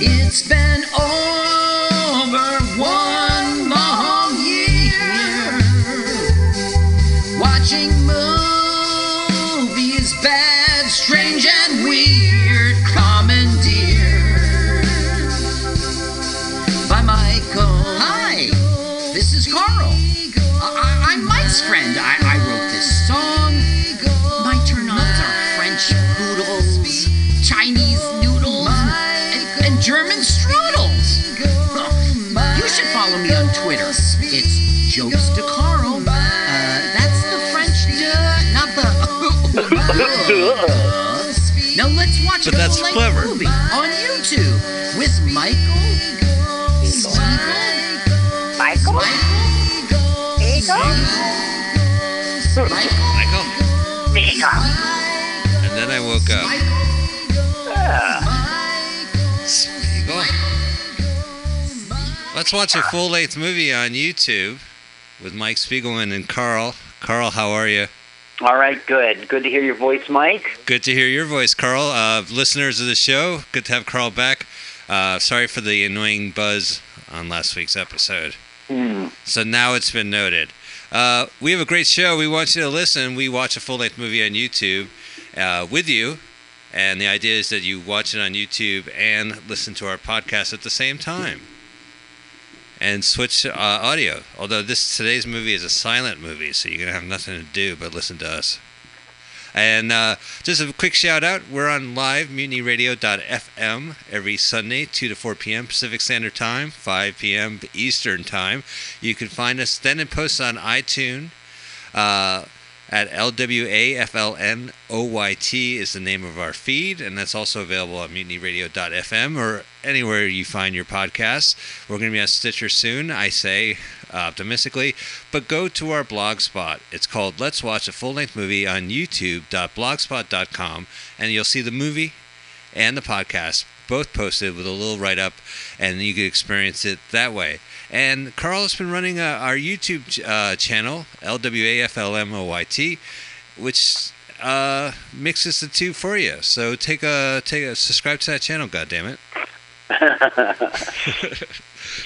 It's been over But that's clever. movie on YouTube with Michael. Spiegel. Michael? Michael. Michael. Michael. And then I woke up. Spiegel. Let's watch a full length movie on YouTube with Mike Spiegelman and Carl. Carl, how are you? All right, good. Good to hear your voice, Mike. Good to hear your voice, Carl. Uh, listeners of the show, good to have Carl back. Uh, sorry for the annoying buzz on last week's episode. Hmm. So now it's been noted. Uh, we have a great show. We want you to listen. We watch a full length movie on YouTube uh, with you. And the idea is that you watch it on YouTube and listen to our podcast at the same time. And switch uh, audio. Although this today's movie is a silent movie, so you're gonna have nothing to do but listen to us. And uh, just a quick shout out we're on live, mutinyradio.fm, every Sunday, 2 to 4 p.m. Pacific Standard Time, 5 p.m. Eastern Time. You can find us then and post on iTunes. Uh, at LWAFLMOYT is the name of our feed, and that's also available at mutinyradio.fm or anywhere you find your podcasts. We're going to be on Stitcher soon, I say optimistically, but go to our blog spot. It's called Let's Watch a Full Length Movie on YouTube.blogspot.com, and you'll see the movie and the podcast both posted with a little write up, and you can experience it that way. And Carl has been running uh, our YouTube uh, channel, LWAFLMOYT, which uh, mixes the two for you. So take a take a subscribe to that channel. God damn it!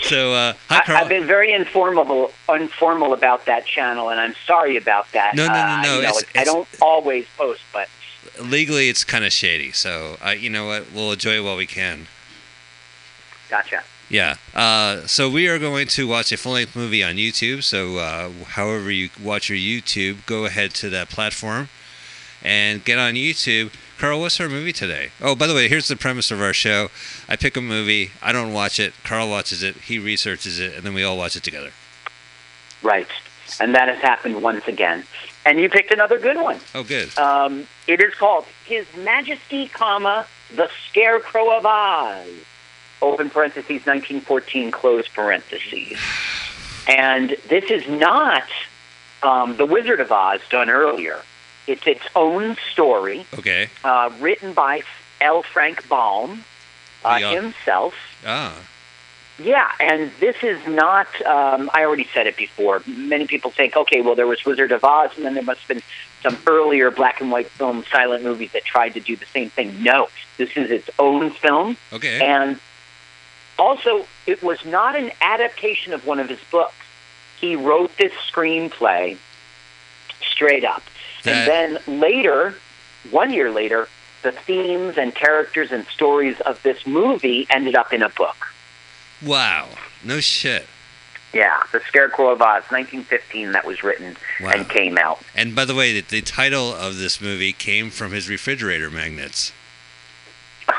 so uh, hi, I, Carl. I've been very informal, informal about that channel, and I'm sorry about that. No, no, no, Uh, no, it's- I don't always post, but Legally, it's kind of shady. So uh, you know what? We'll enjoy it while we can. gotcha. Yeah. Uh, so we are going to watch a full-length movie on YouTube. So uh, however you watch your YouTube, go ahead to that platform and get on YouTube. Carl, what's our movie today? Oh, by the way, here's the premise of our show. I pick a movie. I don't watch it. Carl watches it. He researches it, and then we all watch it together. Right. And that has happened once again. And you picked another good one. Oh, good. Um, it is called His Majesty, comma, the Scarecrow of Oz. Open parentheses, 1914, close parentheses. And this is not um, The Wizard of Oz done earlier. It's its own story, Okay. uh, written by L. Frank Baum uh, The, uh, himself. Ah. Yeah, and this is not. Um, I already said it before. Many people think, okay, well, there was Wizard of Oz, and then there must have been some earlier black and white film silent movies that tried to do the same thing. No, this is its own film, Okay. and also it was not an adaptation of one of his books. He wrote this screenplay straight up, That- and then later, one year later, the themes and characters and stories of this movie ended up in a book. Wow. No shit. Yeah, The Scarecrow of Oz, 1915, that was written Wow. and came out. And by the way, the, the title of this movie came from his refrigerator magnets.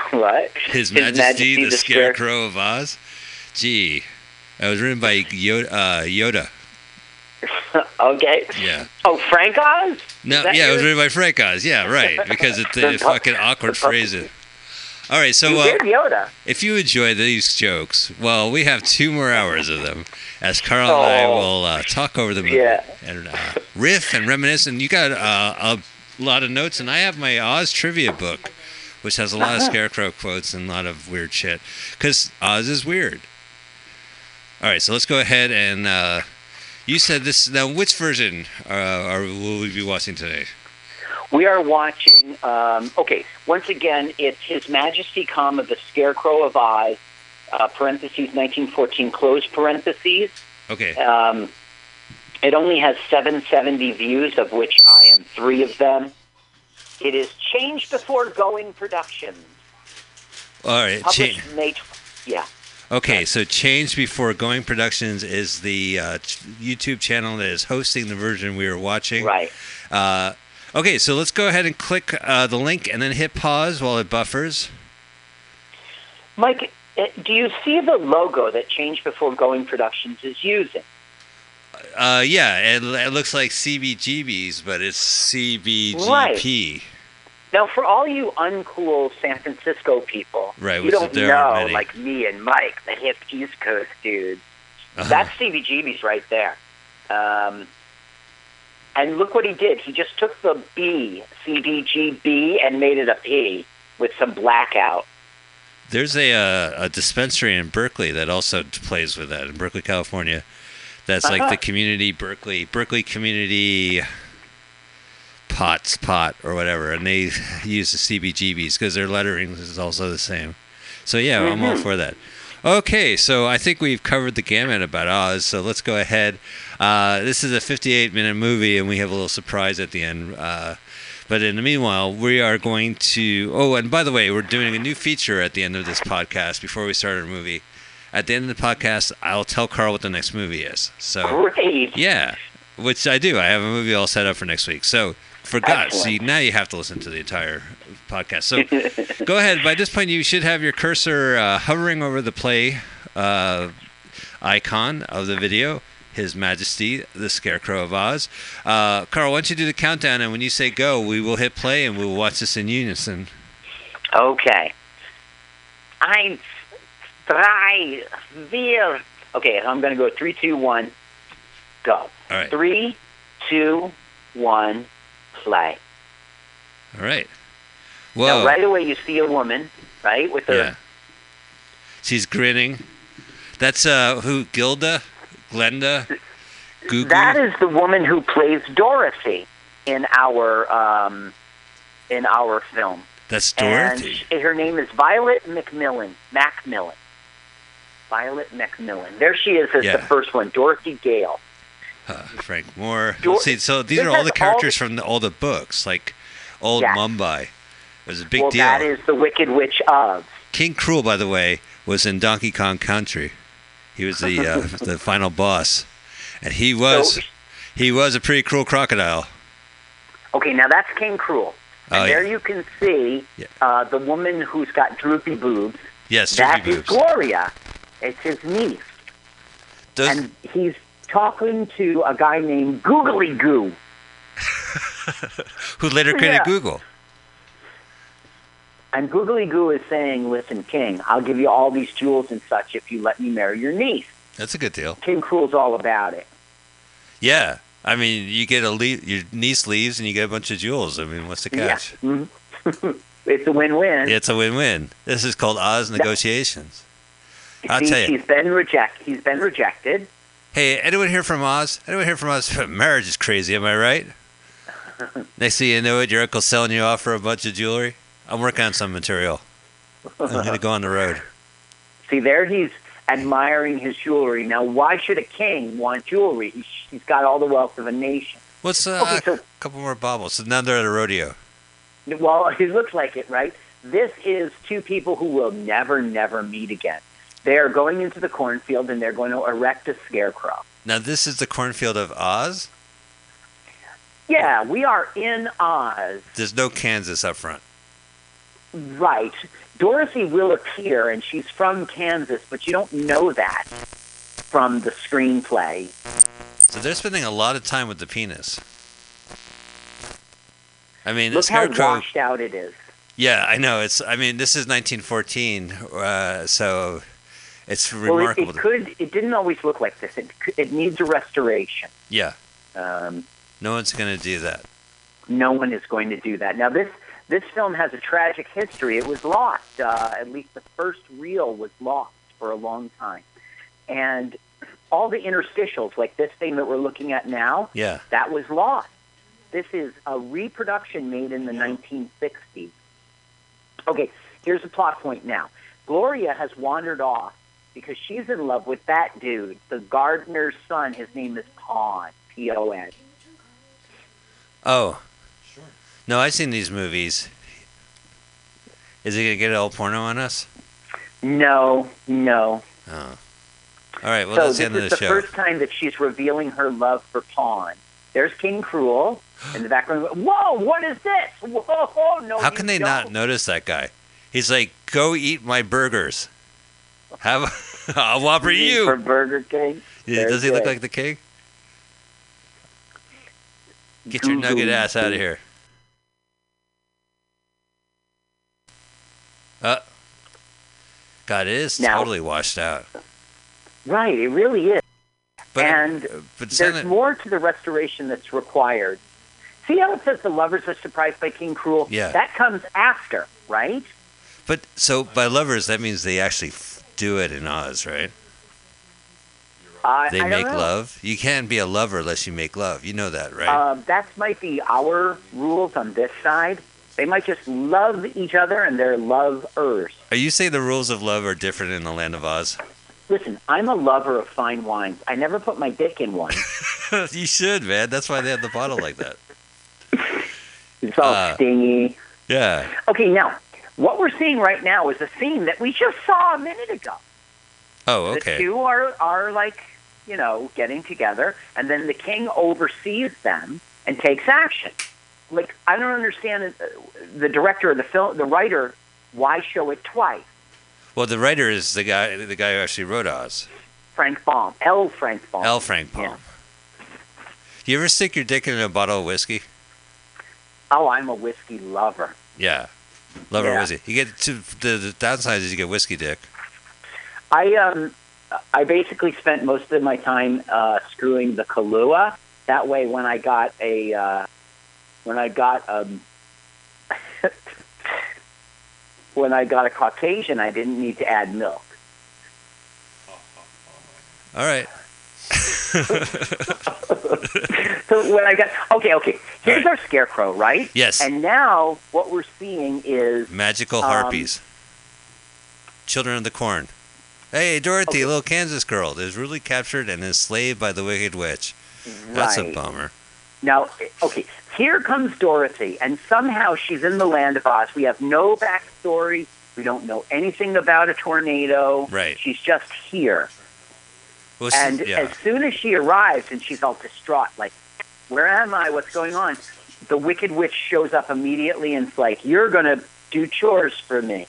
what? His Majesty, the, Scarecrow of Oz. Gee, that was written by Yoda. Uh, Yoda. okay. Yeah. Oh, Frank Oz? No, yeah, it was written by Frank Oz. Yeah, right. Because it's the The- fucking awkward the- phrase. All right, so uh, if you enjoy these jokes, well, we have two more hours of them, as Carl and I Oh. will uh, talk over the movie Yeah. and uh, riff and reminisce. And you got uh, a lot of notes, and I have my Oz trivia book, which has a lot of scarecrow quotes and a lot of weird shit, because Oz is weird. All right, so let's go ahead and uh, you said this. Now, which version uh, are will we be watching today? We are watching. Um, okay, once again, it's His Majesty, comma the Scarecrow of Oz, uh, parentheses 1914 close parentheses. Okay. Um, it only has 770 views, of which I am three of them. It is Change before going production. All right. Published May. tw- yeah. Okay, so Change Before Going Productions is the uh, YouTube channel that is hosting the version we are watching. Right. Uh, okay, so let's go ahead and click uh, the link and then hit pause while it buffers. Mike, uh, do you see the logo that Change Before Going Productions is using? Uh, yeah, it, it looks like CBGBs, but it's CBGP. Now, for all you uncool San Francisco people, Right, you don't know, like me and Mike, the hip East Coast dudes. Uh-huh. That's CBGB's right there. Um, and look what he did. He just took the B, CBGB, and made it a P with some blackout. There's a, uh, a dispensary in Berkeley that also plays with that in Berkeley, California. That's like Uh-huh. the community Berkeley Berkeley community pots pot or whatever, and they use the CBGBs because their lettering is also the same. So yeah, I'm all Mhm. for that. Okay, so I think we've covered the gamut about Oz. So let's go ahead. Uh, this is a 58 minute movie, and we have a little surprise at the end. Uh, but in the meanwhile, we are going to. Oh, and by the way, we're doing a new feature at the end of this podcast before we start our movie. At the end of the podcast, I'll tell Carl what the next movie is. So Great. yeah, which I do. I have a movie all set up for next week. So forgot. See, now you have to listen to the entire podcast. So go ahead. By this point, you should have your cursor uh, hovering over the play uh, icon of the video. His Majesty, the Scarecrow of Oz. Uh, Carl, why don't you do the countdown? And when you say go, we will hit play and we will watch this in unison. Okay. Eins, drei, vier. Okay, I'm going to go three, two, one, go. All right. Three, two, one, play. All right. Whoa. right away, you see a woman, right, with her. Yeah. She's grinning. That's uh who? Gilda? Glenda? Gugu? That is the woman who plays Dorothy in our um, in our film, That's and Dorothy. sh- her name is Violet MacMillan. MacMillan. Violet MacMillan. There she is as Yeah. the first one, Dorothy Gale. Uh, Frank Moore. Dor- See, so these are all the all characters the- from the, all the books, like old Yes. Mombi. It was a big well, deal. that is the Wicked Witch of. King Cruel, by the way, was in Donkey Kong Country. He was the uh, the final boss, and he was So- he was a pretty cruel crocodile. Okay, now that's King Cruel. And Oh, there yeah. you can see Yeah. uh, the woman who's got droopy boobs. Yes, That droopy is boobs. Gloria. It's his niece. Those- and he's talking to a guy named Googly Goo. who later created Yeah. Google. And Googly Goo is saying, listen, King, I'll give you all these jewels and such if you let me marry your niece. That's a good deal. King Cruel's all about it. Yeah, I mean, you get a le- your niece leaves and you get a bunch of jewels. I mean, what's the catch? Yeah. Mhm. it's a win-win. It's a win-win. This is called Oz negotiations. I'll See, tell you. He's been reject. He's been rejected. Hey, anyone here from Oz? Anyone here from Oz? Marriage is crazy, am I right? Next thing you know it, your uncle's selling you off for a bunch of jewelry. I'm working on some material. I'm gonna go on the road. See, there he's admiring his jewelry. Now, why should a king want jewelry? He's, he's got all the wealth of a nation. What's uh, Okay, so- a couple more baubles? So now they're at a rodeo. Well, it looks like it, right? This is two people who will never, never meet again. They are going into the cornfield and they're going to erect a scarecrow. Now this is the cornfield of Oz. Yeah, we are in Oz. There's no Kansas up front. Right. Dorothy will appear, and she's from Kansas, but you don't know that from the screenplay. So they're spending a lot of time with the penis. I mean, Look how scarecrow. washed out it is. Yeah, I know. It's. I mean, this is 1914, uh, so it's remarkable. Well, it, it could. It didn't always look like this. It it needs a restoration. yeah, Um, no one's gonna do that. no one is going to do that. Now, this this film has a tragic history. It was lost. Uh, at least the first reel was lost for a long time, and all the interstitials, like this thing that we're looking at now, Yeah. that was lost. This is a reproduction made in the 1960s. Okay, here's a plot point now. Gloria has wandered off because she's in love with that dude, the gardener's son. His name is Pon, P O N. Oh. Sure. No, I've seen these movies. Is he gonna get all porno on us? No, no. Oh. All right. Well, so that's this the end of is the the show. first time that she's revealing her love for Pon. There's King Cruel in the background. Whoa, what is this? Whoa, no. How can they not don't. notice that guy? He's like, go eat my burgers. Have a, I'll whopper you. for Burger King? Yeah, Does he look like the king? Get your nugget ass out of here. Uh, God, it is Now- totally washed out. Right, it really is. But, and but There's more to the restoration that's required. See how it says the lovers are surprised by King Cruel? Yeah. That comes after, right? but so by lovers, that means they actually do it in Oz, right? Uh, They I make love. You can't be a lover unless you make love. You know that, right? Um, that might be our rules on this side. They might just love each other and they're lovers. Are you saying the rules of love are different in the land of Oz? Listen, I'm a lover of fine wines. I never put my dick in one. you should, man. That's why they have the bottle like that. It's all Uh, stingy. Yeah. Okay, now, what we're seeing right now is a scene that we just saw a minute ago. Oh, okay. The two are, are like, you know, getting together, and then the king oversees them and takes action. Like, I don't understand uh, the director of the film, the writer, why show it twice? Well, the writer is the guy. The guy who actually wrote Oz. Frank Baum, L. Frank Baum. L. Frank Baum. Yeah. You ever stick your dick in a bottle of whiskey? Oh, I'm a whiskey lover. Yeah. Love or Yeah. whiskey. You get to the, the downside is you get whiskey dick. I um, I basically spent most of my time uh, screwing the Kahlua. That way, when I got a, uh, when I got um, when I got a Caucasian, I didn't need to add milk. All right. So when I got okay, okay, here's Right. our scarecrow, right? Yes. And now what we're seeing is Magical Um, harpies. Children of the corn. Hey, Dorothy, Okay. little Kansas girl, is rudely captured and enslaved by the Wicked Witch. That's a bummer. Now, okay, here comes Dorothy, and somehow she's in the land of Oz. We have no backstory. We don't know anything about a tornado. Right. She's just here. Well, she- And yeah. as soon as she arrives and she's all distraught, like, where am I? What's going on? The Wicked Witch shows up immediately and it's like, you're going to do chores for me.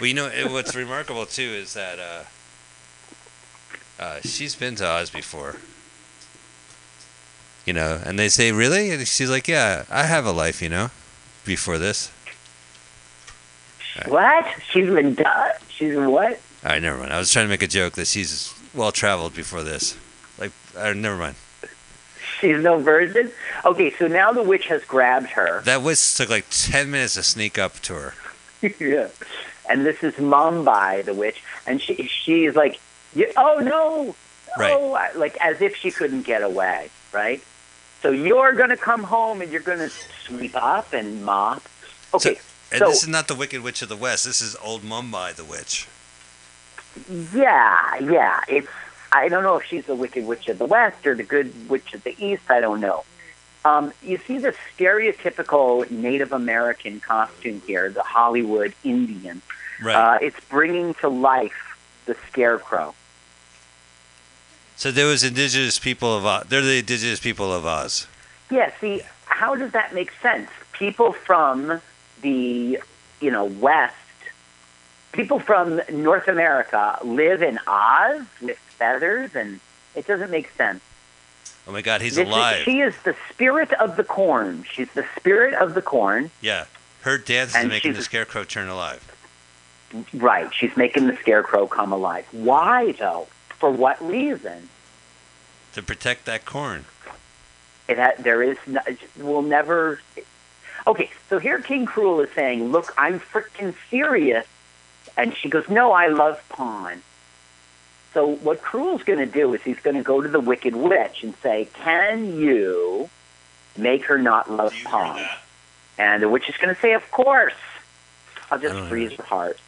Well, you know it, what's remarkable too is that uh, uh, she's been to Oz before. You know, and they say, "Really?" And she's like, "Yeah, I have a life, you know, before this." Right. What? She's been done? She's what? All right, never mind. I was trying to make a joke that she's well traveled before this. Like, uh, never mind. She's no virgin? Okay, so now the witch has grabbed her. That was took like ten minutes to sneak up to her. yeah. And this is Mombi, the witch, and she she's like, "Oh no, Right. oh!" Like as if she couldn't get away, right? So you're gonna come home and you're gonna sweep up and mop. Okay, And so this is not the Wicked Witch of the West. This is Old Mombi, the witch. Yeah, yeah. It's I don't know if she's the wicked witch of the west or the good witch of the east. I don't know. Um, you see the stereotypical Native American costume here, the Hollywood Indian. Right. Uh, it's bringing to life the scarecrow. so there was indigenous people of Oz. They're the indigenous people of Oz. Yeah, see, how does that make sense? People from the, you know, West, people from North America live in Oz with feathers, and it doesn't make sense. Oh my God, he's This is- alive. she is the spirit of the corn. She's the spirit of the corn. yeah. Her dance is making the scarecrow turn alive. Right. She's making the scarecrow come alive. Why though? For what reason? To protect that corn. It ha- there is no, will never. Okay, so here King Cruel is saying, "Look, I'm freaking serious," and she goes, "No, I love Pon." So what Cruel's going to do is he's going to go to the Wicked Witch and say, "Can you make her not love Pon?" And the witch is going to say, "Of course." I'll just freeze her heart.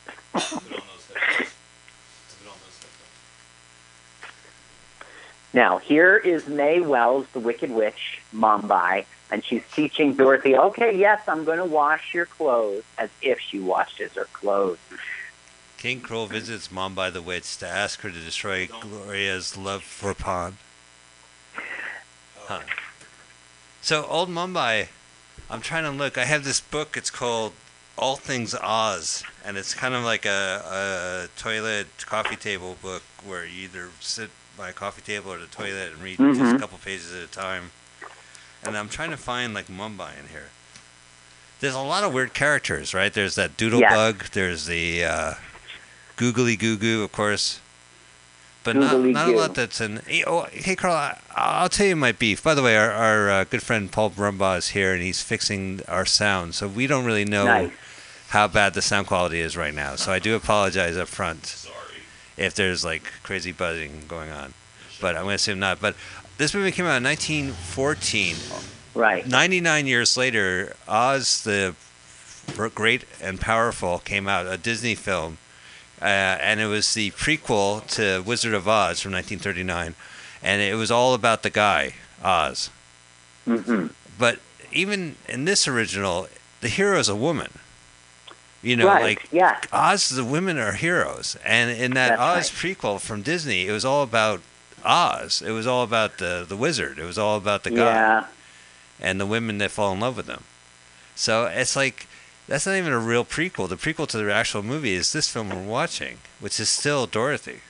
Now, here is Mai Wells, the Wicked Witch, Mombi, and she's teaching Dorothy, okay, yes, I'm going to wash your clothes, as if she washes her clothes. King Cruel visits Mombi the Witch to ask her to destroy Gloria's love for Pon. Huh. So, Old Mombi, I'm trying to look. I have this book. It's called All Things Oz, and it's kind of like a, a toilet coffee table book where you either sit by a coffee table or the toilet and read just a Mhm. couple pages at a time. And I'm trying to find like Mombi in here. There's a lot of weird characters, right? There's that Doodlebug. There's the uh, Googly Goo Goo, of course. But not, Googly not a Goo. lot that's in. Hey, Oh, hey, Carl, I, I'll tell you my beef. By the way, our, our uh, good friend Paul Brumbaugh is here and he's fixing our sound. So we don't really know Nice. how bad the sound quality is right now. So I do apologize up front Sorry. if there's like crazy buzzing going on. But I'm going to assume not. But this movie came out in 1914. Right. 99 years later, Oz the Great and Powerful came out, a Disney film, uh, and it was the prequel to Wizard of Oz from 1939, and it was all about the guy Oz. hmm But even in this original, the hero is a woman. You know, right. like yeah. Oz, the women are heroes, and in that That's Oz right. prequel from Disney, it was all about Oz. It was all about the the wizard. It was all about the guy Yeah. and the women that fall in love with them. So it's like that's not even a real prequel. The prequel to the actual movie is this film we're watching, which is still Dorothy.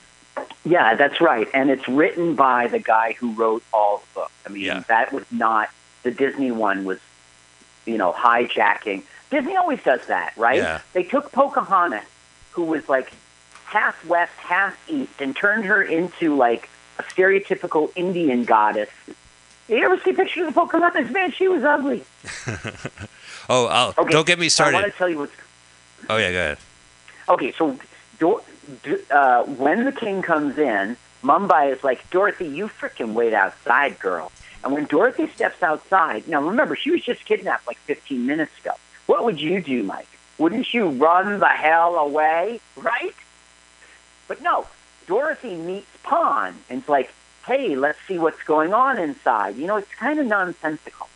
Yeah, that's right. And it's written by the guy who wrote all the books. I mean, Yeah. that was not the Disney one was, you know, hijacking. Disney always does that, right? Yeah. They took Pocahontas, who was like half west, half east, and turned her into like a stereotypical Indian goddess. You ever see pictures of Pocahontas? Man, she was ugly. Oh, I'll, Okay, don't get me started. I want to tell you what's Oh yeah, go ahead. Okay, so uh, when the king comes in, Mombi is like, Dorothy, you frickin' wait outside, girl. And when Dorothy steps outside, now remember, she was just kidnapped like 15 minutes ago. What would you do, Mike? Wouldn't you run the hell away, right? But no, Dorothy meets Pon and it's like, hey, let's see what's going on inside. You know, it's kind of nonsensical.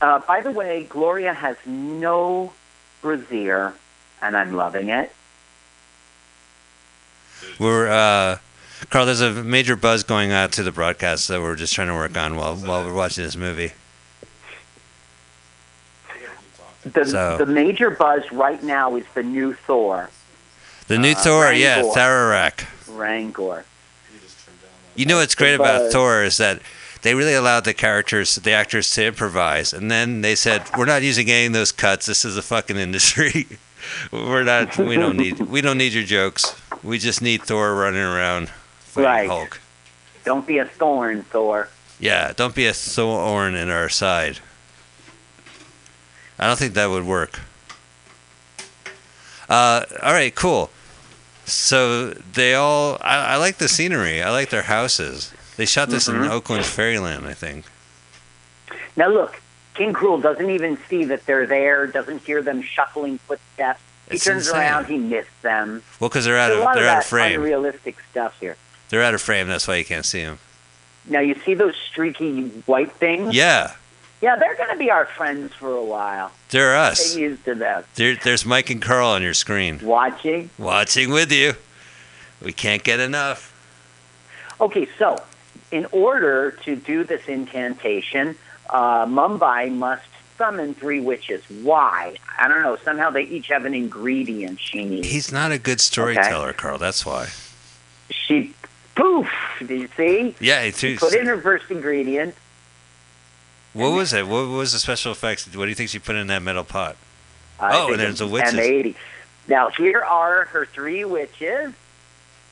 Uh, by the way, Gloria has no brassiere, and I'm loving it. We're uh, Carl. There's a major buzz going out to the broadcast that we're just trying to work on while while we're watching this movie. The, So- the major buzz right now is the new Thor, The new Uh, Thor, yeah, Rangor. Thararak. Wrangor. You just trimmed down that. You know what's great about. Thor is that they really allowed the characters, the actors to improvise, and then they said, "We're not using any of those cuts. This is a fucking industry. We're not. We don't need. We don't need your jokes. We just need Thor running around fighting Right. Hulk. Don't be a thorn, Thor. Yeah, don't be a thorn in our side. I don't think that would work. Uh, all right, cool. So they all. I, I like the scenery. I like their houses. They shot this in Mhm. Oakland Fairyland, I think. Now look, King Cruel doesn't even see that they're there, doesn't hear them shuffling footsteps. He It's turns insane. around, he missed them. Well, because they're out There's of a lot they're of out of frame. unrealistic stuff here. They're out of frame. That's why you can't see them. Now you see those streaky white things? Yeah, Yeah, they're going to be our friends for a while. they're us. used to them. There, there's Mike and Carl on your screen, Watching. watching with you. We can't get enough. Okay, so in order to do this incantation, uh, Mombi must summon three witches. Why? I don't know. Somehow they each have an ingredient she needs. He's not a good storyteller, Carl. That's why. She, poof, do you see? Yeah, he She too. put in her first ingredient. What was it? What was the special effects? What do you think she put in that metal pot? I Oh, and there's the witches. M80. Now here are her three witches.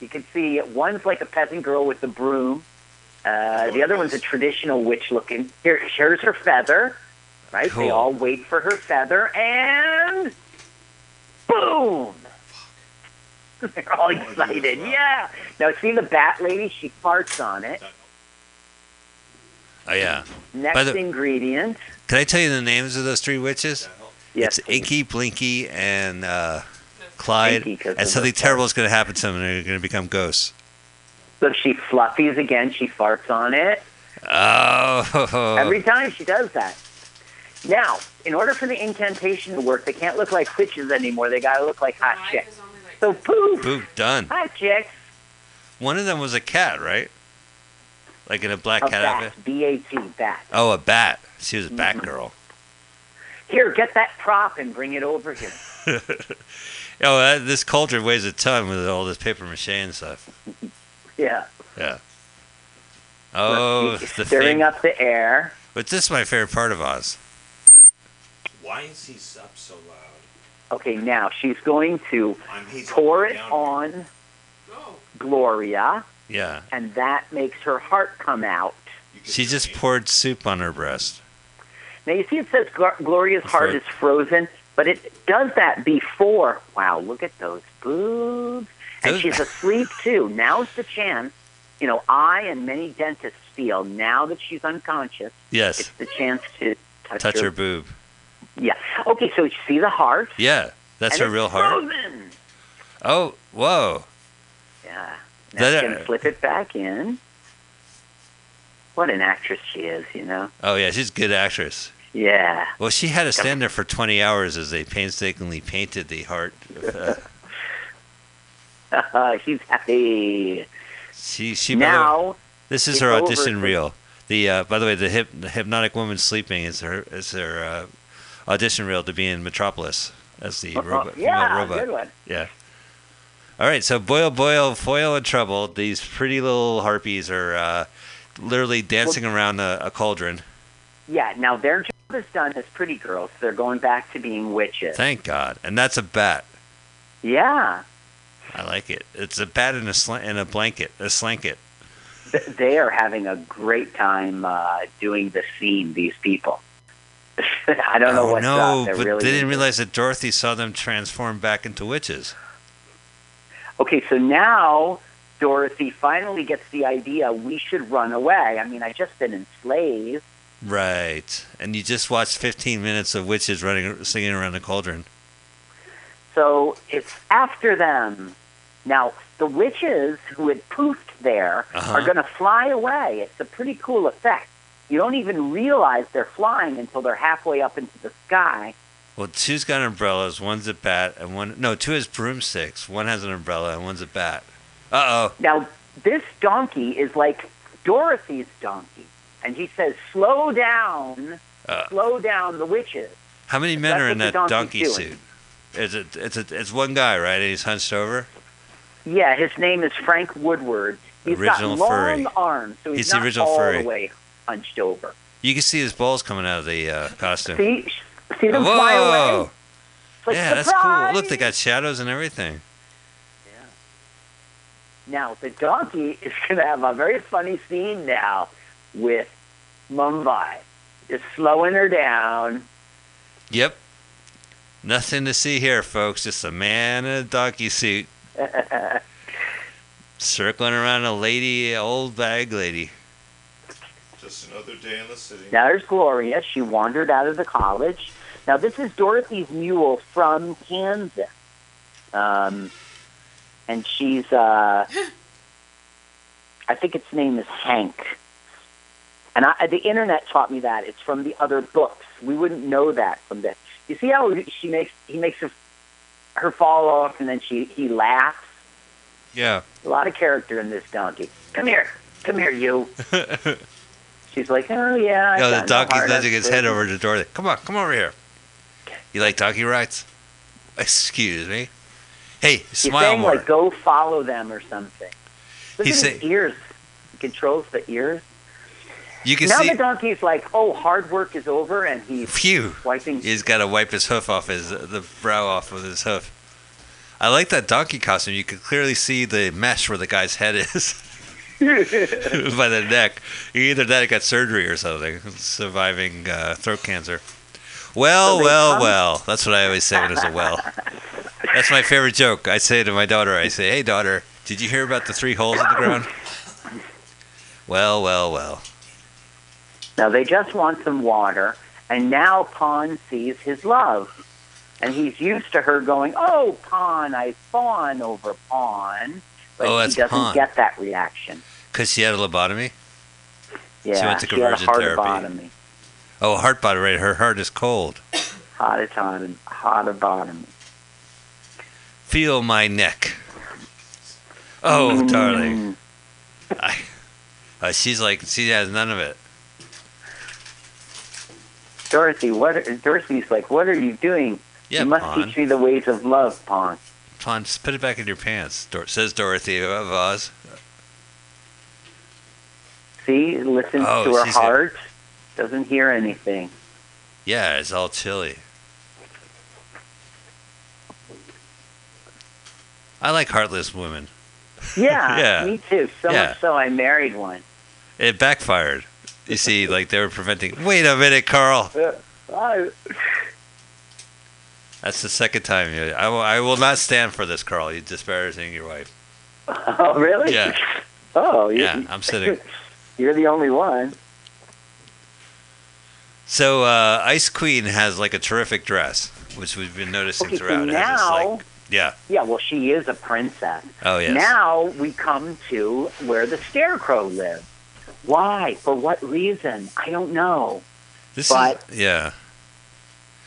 You can see one's like a peasant girl with the broom. Uh, the other one's a traditional witch looking. Here, here's her feather. Right? They all wait for her feather, and boom! They're all excited. Yeah. Now see the bat lady? She farts on it. Oh yeah. Next the- ingredient. Can I tell you the names of those three witches? Yes. it's Inky, Blinky, and uh, Clyde. Inky and something terrible is going to happen to them, and they're going to become ghosts. So she fluffies again. She farts on it. Oh. Every time she does that. Now, in order for the incantation to work, they can't look like witches anymore. They got to look like hot chicks. So poof, Poof. done. hot chicks. One of them was a cat, right? Like in a black A cat outfit. bat, B-A-T, bat. Oh, a bat. She was a bat Mhm. girl. Here, get that prop and bring it over here. Oh, that, this cauldron weighs a ton with all this paper mache and stuff. Yeah. Yeah. Oh, the stirring thing. up the air. But this is my favorite part of Oz. Why is he up so loud? Okay, now she's going to I'm, pour it down. on Gloria, Yeah. and that makes her heart come out. She just poured soup on her breast. Now you see it says Gloria's That's heart right. is frozen, but it does that before. Wow, look at those boobs. And she's asleep too. Now's the chance. You know, I and many dentists feel now that she's unconscious, Yes. it's the chance to touch, Touch her boob. Yeah. Okay, so you see the heart. Yeah. That's her real heart. Frozen. Oh, whoa. Yeah. Now That- she can flip it back in. What an actress she is, you know. Oh, yeah. She's a good actress. Yeah. Well, she had to stand there for 20 hours as they painstakingly painted the heart. Uh, She's happy. she, she, now this is her audition for- reel. The, uh, by the way, the, hip, the hypnotic woman sleeping is her, is her uh, audition reel to be in Metropolis as the robot, female yeah, robot. good one. Yeah. All right, so boil, boil, foil, and trouble. These pretty little harpies are uh, literally dancing around a, a cauldron. Yeah, now their job is done as pretty girls. They're going back to being witches. Thank God. And that's a bat. Yeah, I like it. It's a bat in a sl- in a blanket, a slanket. They are having a great time uh, doing the scene. These people. I don't know oh what's no, up. They're but really they didn't realize that Dorothy saw them transform back into witches. Okay, so now Dorothy finally gets the idea we should run away. I mean, I just been enslaved. Right. And you just watched 15 minutes of witches running, singing around the cauldron. So it's after them. Now, the witches who had poofed there Uh-huh. are going to fly away. It's a pretty cool effect. You don't even realize they're flying until they're halfway up into the sky. Well, two's got umbrellas. One's a bat, and one no, two has broomsticks. One has an umbrella, and one's a bat. Uh oh. Now, this donkey is like Dorothy's donkey. And he says, slow down, Uh, slow down the witches. how many men are in that donkey suit? It's a, it's a, it's one guy, right? And he's hunched over. Yeah, his name is Frank Woodward. He's Original got long furry. arms, so he's, He's the not original all furry. the way hunched over. You can see his balls coming out of the uh, costume. See, see them fly away. Like, yeah, that's cool. Look, they got shadows and everything. Yeah. Now the donkey is going to have a very funny scene now with Mombi, just slowing her down. Yep. Nothing to see here, folks. Just a man in a donkey suit circling around a lady, old bag lady. Just another day in the city. Now there's Gloria. She wandered out of the college. Now this is Dorothy's mule from Kansas, um, and she's. Uh, I think its name is Hank. And I, the internet taught me that it's from the other books. We wouldn't know that from this. You see how she makes he makes her, her fall off, and then she he laughs. Yeah. A lot of character in this donkey. Come here, come here, you. She's like, oh yeah. I Yo, the donkey's nudging his head busy." over to Dorothy. Come on, come over here. You like donkey rides? Excuse me. Hey, smile smile saying more. like, go follow them or something. Look He's at his saying- ears. He controls the ears. You can now see. the donkey's like, oh, hard work is over, and he's Phew. wiping. He's got to wipe his hoof off his the brow off with his hoof. I like that donkey costume. You can clearly see the mesh where the guy's head is by the neck. Either that or got surgery or something. Surviving uh, throat cancer. Well, So well, come- well. That's what I always say when there's a well. That's my favorite joke. I say to my daughter, I say, "Hey, daughter, did you hear about the three holes in the ground?" Well, well, well. Now they just want some water, and now Pon sees his love. And he's used to her going, Oh, Pon, I fawn over Pon. But Oh, he doesn't get that reaction. Because she had a lobotomy. Yeah, went to she had a heart therapy. lobotomy. Oh, heart bottom, right? Her heart is cold. Hot hot and hot lobotomy. Feel my neck. Oh, Mm. darling. I, uh, she's like, she has none of it. Dorothy, what? Are, Dorothy's like, what are you doing? Yeah, you must Pon. teach me the ways of love, Pon. Pon, put it back in your pants. Dor- says Dorothy of Oz. See, listens Oh, to her got- heart, doesn't hear anything. Yeah, it's all chilly. I like heartless women. Yeah, Yeah. me too. So Yeah. much so I married one. It backfired. You see, like they were preventing. Wait a minute, Carl. I, That's the second time. You, I, will, I will not stand for this, Carl. You're disparaging your wife. oh, really? Yeah. Oh, Yeah, I'm sitting. You're the only one. So uh, Ice Queen has like a terrific dress, which we've been noticing Okay, so throughout. This, now, like, yeah. yeah, well, she is a princess. Oh yes. Now we come to where the scarecrow lives. Why? For what reason? I don't know. this but- is yeah.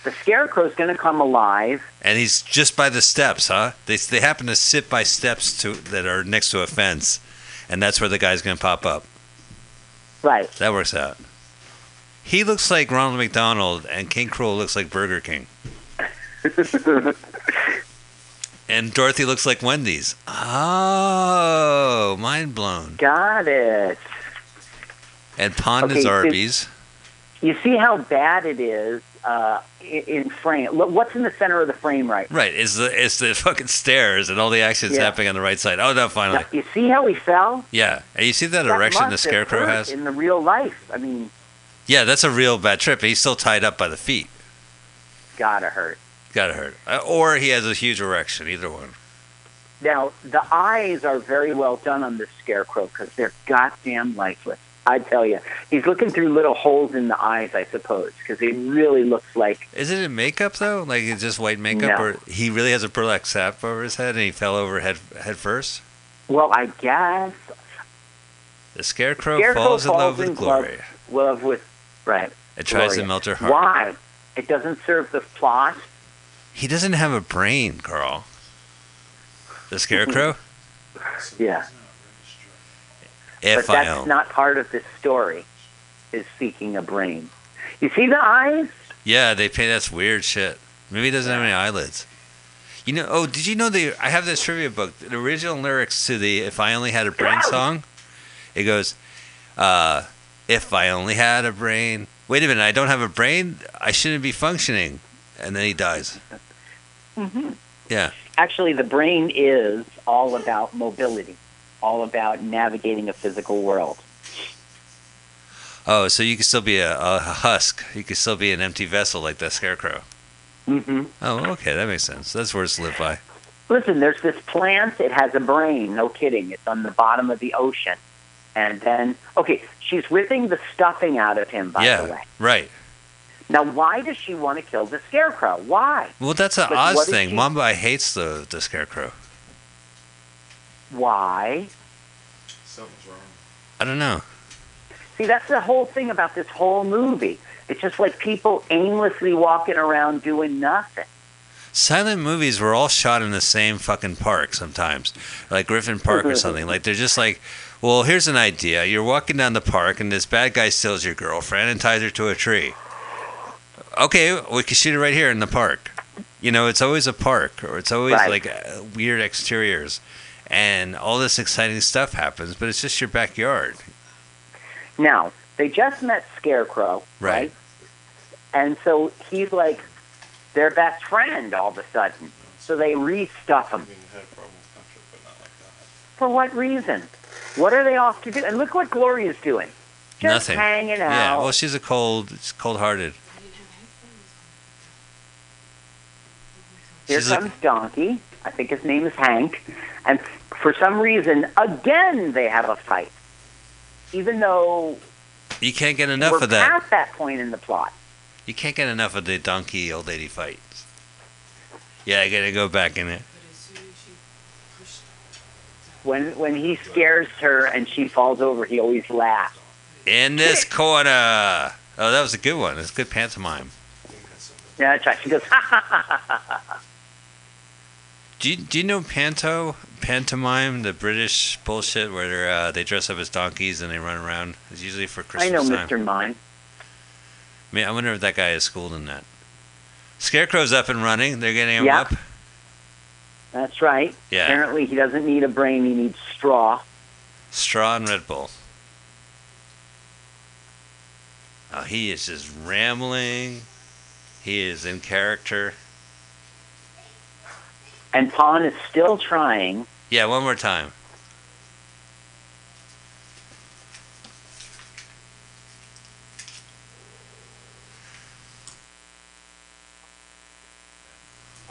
The scarecrow's going to come alive. And he's just by the steps, huh? They they happen to sit by steps to that are next to a fence, and that's where the guy's gonna pop up. Right. That works out. He looks like Ronald McDonald, and King Cruel looks like Burger King, and Dorothy looks like Wendy's. Oh, mind blown. Got it. And Pon Okay, is Arby's. You see how bad it is uh, in, in frame. Look, what's in the center of the frame right Right, is the it's the fucking stairs and all the action's Yeah. happening on the right side. Oh no, finally. now? You see how he fell? Yeah. And you see that That erection the scarecrow has? in the real life. I mean, Yeah, that's a real bad trip. He's still tied up by the feet. gotta hurt. Gotta hurt. Uh, Or he has a huge erection, either one. Now, the eyes are very well done on this scarecrow because they're goddamn lifeless. I tell you, he's looking through little holes in the eyes, I suppose, because he really looks like Is it in makeup though? Like it's just white makeup, No. or he really has a burlap sack over his head and he fell over head head first? well, I guess The scarecrow, Scarecrow falls in love in with glory. love with right. It tries to melt her heart. Why? It doesn't serve the plot. He doesn't have a brain, Carl. The scarecrow. Yeah, if but that's not part of this story. Is seeking a brain. You see the eyes? Yeah, they pay. That's weird shit. Maybe he doesn't have any eyelids. You know? Oh, did you know the? I have this trivia book. The original lyrics to the "If I Only Had a Brain" song. It goes, uh, "If I only had a brain." Wait a minute, I don't have a brain. I shouldn't be functioning. And then he dies. Mm-hmm. Yeah. Actually, the brain is all about mobility, all about navigating a physical world. Oh, so you could still be a, a husk. You could still be an empty vessel like the scarecrow. Mm-hmm. Oh, okay, that makes sense. That's words to live by. Listen, there's this plant. It has a brain. No kidding. It's on the bottom of the ocean. And then, okay, she's ripping the stuffing out of him. By yeah, the way, right. now why does she want to kill the scarecrow? Why? Well, that's an Oz thing. she- Mombi hates the the scarecrow. Why? Something's wrong. I don't know. See, that's the whole thing about this whole movie. It's just like people aimlessly walking around doing nothing. Silent movies were all shot in the same fucking park sometimes, like Griffith Park or something. Like they're just like, well, here's an idea. You're walking down the park and this bad guy steals your girlfriend and ties her to a tree. Okay, we can shoot it right here in the park. You know, it's always a park or it's always Right. like uh, weird exteriors, and all this exciting stuff happens, but it's just your backyard. Now, They just met Scarecrow, Right. right? And so he's like their best friend all of a sudden. So they restuff him. I mean, I had a problem with country, but not like that. For what reason? What are they off to do? And look what Gloria's doing. Just Nothing. hanging out. Yeah, well, she's a cold, cold-hearted. Here she's like- comes Donkey. I think his name is Hank. And for some reason, again, they have a fight. Even though You can't get enough we're of that. past that point in the plot. You can't get enough of the donkey old lady fights. Yeah, I gotta go back in it. When when he scares her and she falls over, he always laughs. In this corner. Oh, that was a good one. It's good pantomime. Yeah, that's right. She goes, ha ha ha ha ha. Do you, do you know panto pantomime, the British bullshit where they're, uh, they dress up as donkeys and they run around? It's usually for Christmas. I know, time. Mr. Mime. I mean, I wonder if that guy is schooled in that. Scarecrow's up and running. They're getting him Yeah. up. That's right. Yeah. Apparently, he doesn't need a brain; he needs straw. Straw and Red Bull. Oh, he is just rambling. He is in character. And Pon is still trying. Yeah, one more time.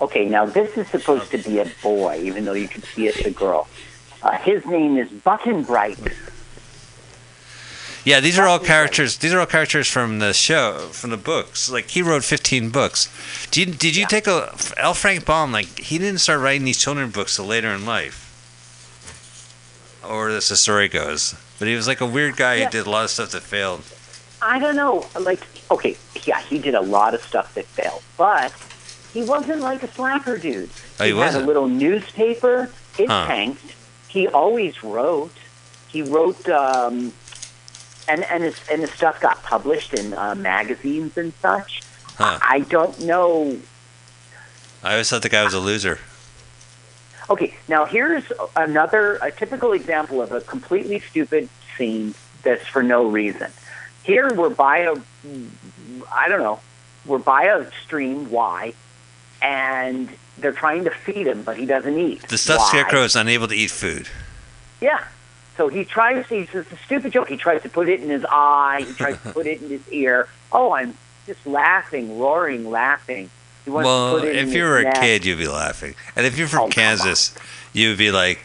Okay, now this is supposed to be a boy, even though you can see it's a girl. Uh, his name is Button Bright. Yeah, these are all characters. These are all characters from the show, from the books. Like he wrote 15 books. Did you, did you Yeah. take a L. Frank Baum? Like he didn't start writing these children's books till later in life, or as the story goes. But he was like a weird guy Yeah. who did a lot of stuff that failed. I don't know. Like, okay, yeah, he did a lot of stuff that failed, but he wasn't like a slacker dude. Oh, he had wasn't? a little newspaper. It Huh. tanked. He always wrote. He wrote, um, and and his and his stuff got published in uh, magazines and such. Huh. I don't know. I always thought the guy was a loser. Okay, now here's another a typical example of a completely stupid scene that's for no reason. Here we're by a, I don't know, we're by a stream. Why? And they're trying to feed him, but he doesn't eat. The stuffed Why? scarecrow is unable to eat food. Yeah. So he tries to, it's a stupid joke. He tries to put it in his eye. He tries to put it in his ear. Oh, I'm just laughing, roaring, laughing. Well, to put it if you were a neck. kid, you'd be laughing, and if you're Oh, from come Kansas, you would be like,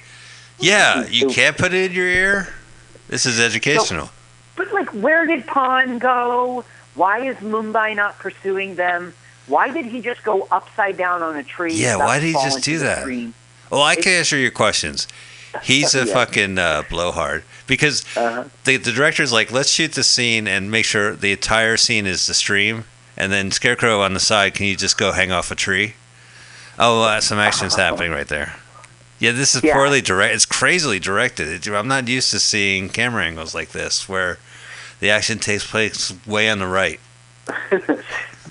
"Yeah, you can't put it in your ear. This is educational." But like, where did Pon go? Why is Mombi not pursuing them? Why did he just go upside down on a tree? Yeah, why did he just do that? Well, I can answer your questions. He's a Yeah. fucking uh, blowhard because Uh-huh. the the director's like, let's shoot the scene and make sure the entire scene is the stream, and then Scarecrow on the side. Can you just go hang off a tree? Oh, uh, some action's happening right there. Yeah, this is Yeah. poorly direct. It's crazily directed. It, I'm not used to seeing camera angles like this where the action takes place way on the right.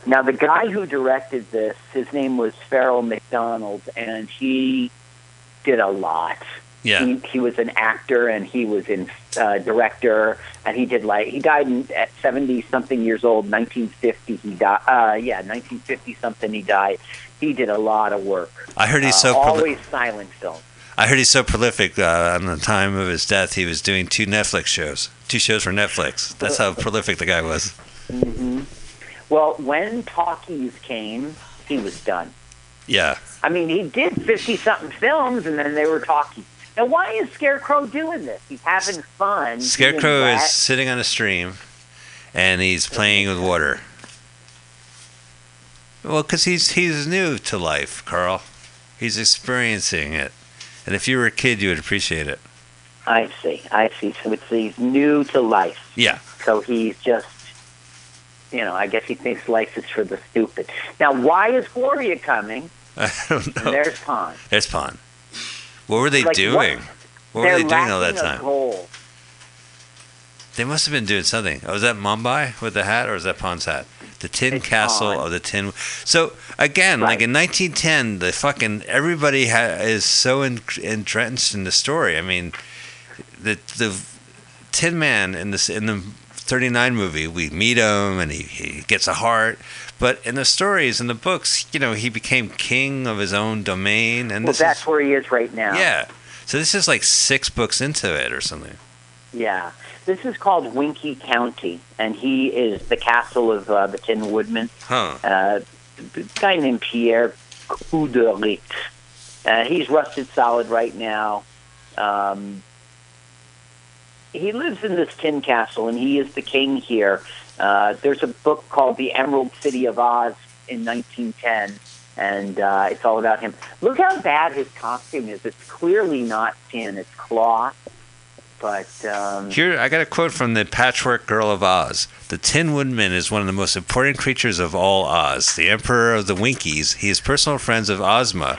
Now, the guy who directed this, his name was Farrell MacDonald, and he did a lot. Yeah, He, he was an actor and he was in uh, director, and he did like he died in, at seventy something years old, nineteen fifty. He died. Uh, yeah, nineteen fifty something. He died. He did a lot of work. I heard he's Uh, so. proli- always silent film. I heard he's so prolific. Uh, on the time of his death, he was doing two Netflix shows, two shows for Netflix. That's how prolific the guy was. mm-hmm. Well, when talkies came, he was done. Yeah, I mean, he did fifty something films, and then they were talkies. Now, why is Scarecrow doing this? He's having fun. Scarecrow is sitting on a stream, and he's playing with water. Well, because he's he's new to life, Carl. He's experiencing it, and if you were a kid, you would appreciate it. I see. I see. So it's he's new to life. Yeah. So he's just, you know, I guess he thinks life is for the stupid. Now, why is Gloria coming? I don't And know. there's Pon. There's Pon. What were they Like, doing? what- What, were They're doing all that time? goal. They must have been doing something. Oh, was that Mombi with the hat, or is that Pon's hat? The Tin It's Castle Pon. of the Tin. So again, like in 1910, the fucking everybody ha- is so en- entrenched in the story. I mean, the the Tin Man in this in the 39 movie, we meet him and he, he gets a heart. But in the stories, in the books, you know, he became king of his own domain. And Well, that's is, where he is right now. yeah. So this is like six books into it or something. Yeah. This is called Winky County, and he is the castle of uh, the Tin Woodman. Huh. Uh, a guy named Pierre Couderic. Uh, he's rusted solid right now. Um, he lives in this tin castle, and he is the king here. Uh, there's a book called The Emerald City of Oz in 1910, and uh, it's all about him. Look how bad his costume is. It's clearly not tin; it's cloth. But um, Here, I got a quote from the Patchwork Girl of Oz. The Tin Woodman is one of the most important creatures of all Oz. The Emperor of the Winkies. He is personal friends of Ozma,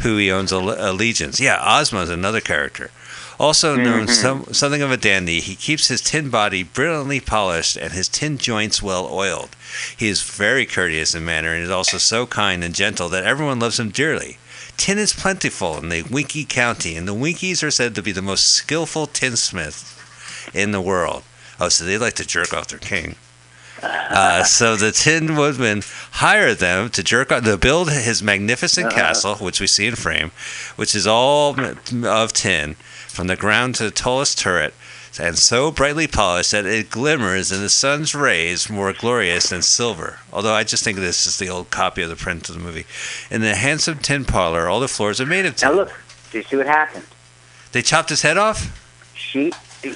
who he owns alle- allegiance. Yeah, Ozma is another character. Also known some, something of a dandy, he keeps his tin body brilliantly polished and his tin joints well oiled. He is very courteous in manner and is also so kind and gentle that everyone loves him dearly. Tin is plentiful in the Winky County, and the Winkies are said to be the most skillful tinsmiths in the world. Oh, so they like to jerk off their king. Uh, so the Tin Woodman hired them to jerk off, to build his magnificent Uh-huh. castle, which we see in frame, which is all of tin, from the ground to the tallest turret, and so brightly polished that it glimmers in the sun's rays more glorious than silver. Although I just think this is the old copy of the print of the movie. In the handsome tin parlor, all the floors are made of tin. now look, do you see what happened? They chopped his head off? She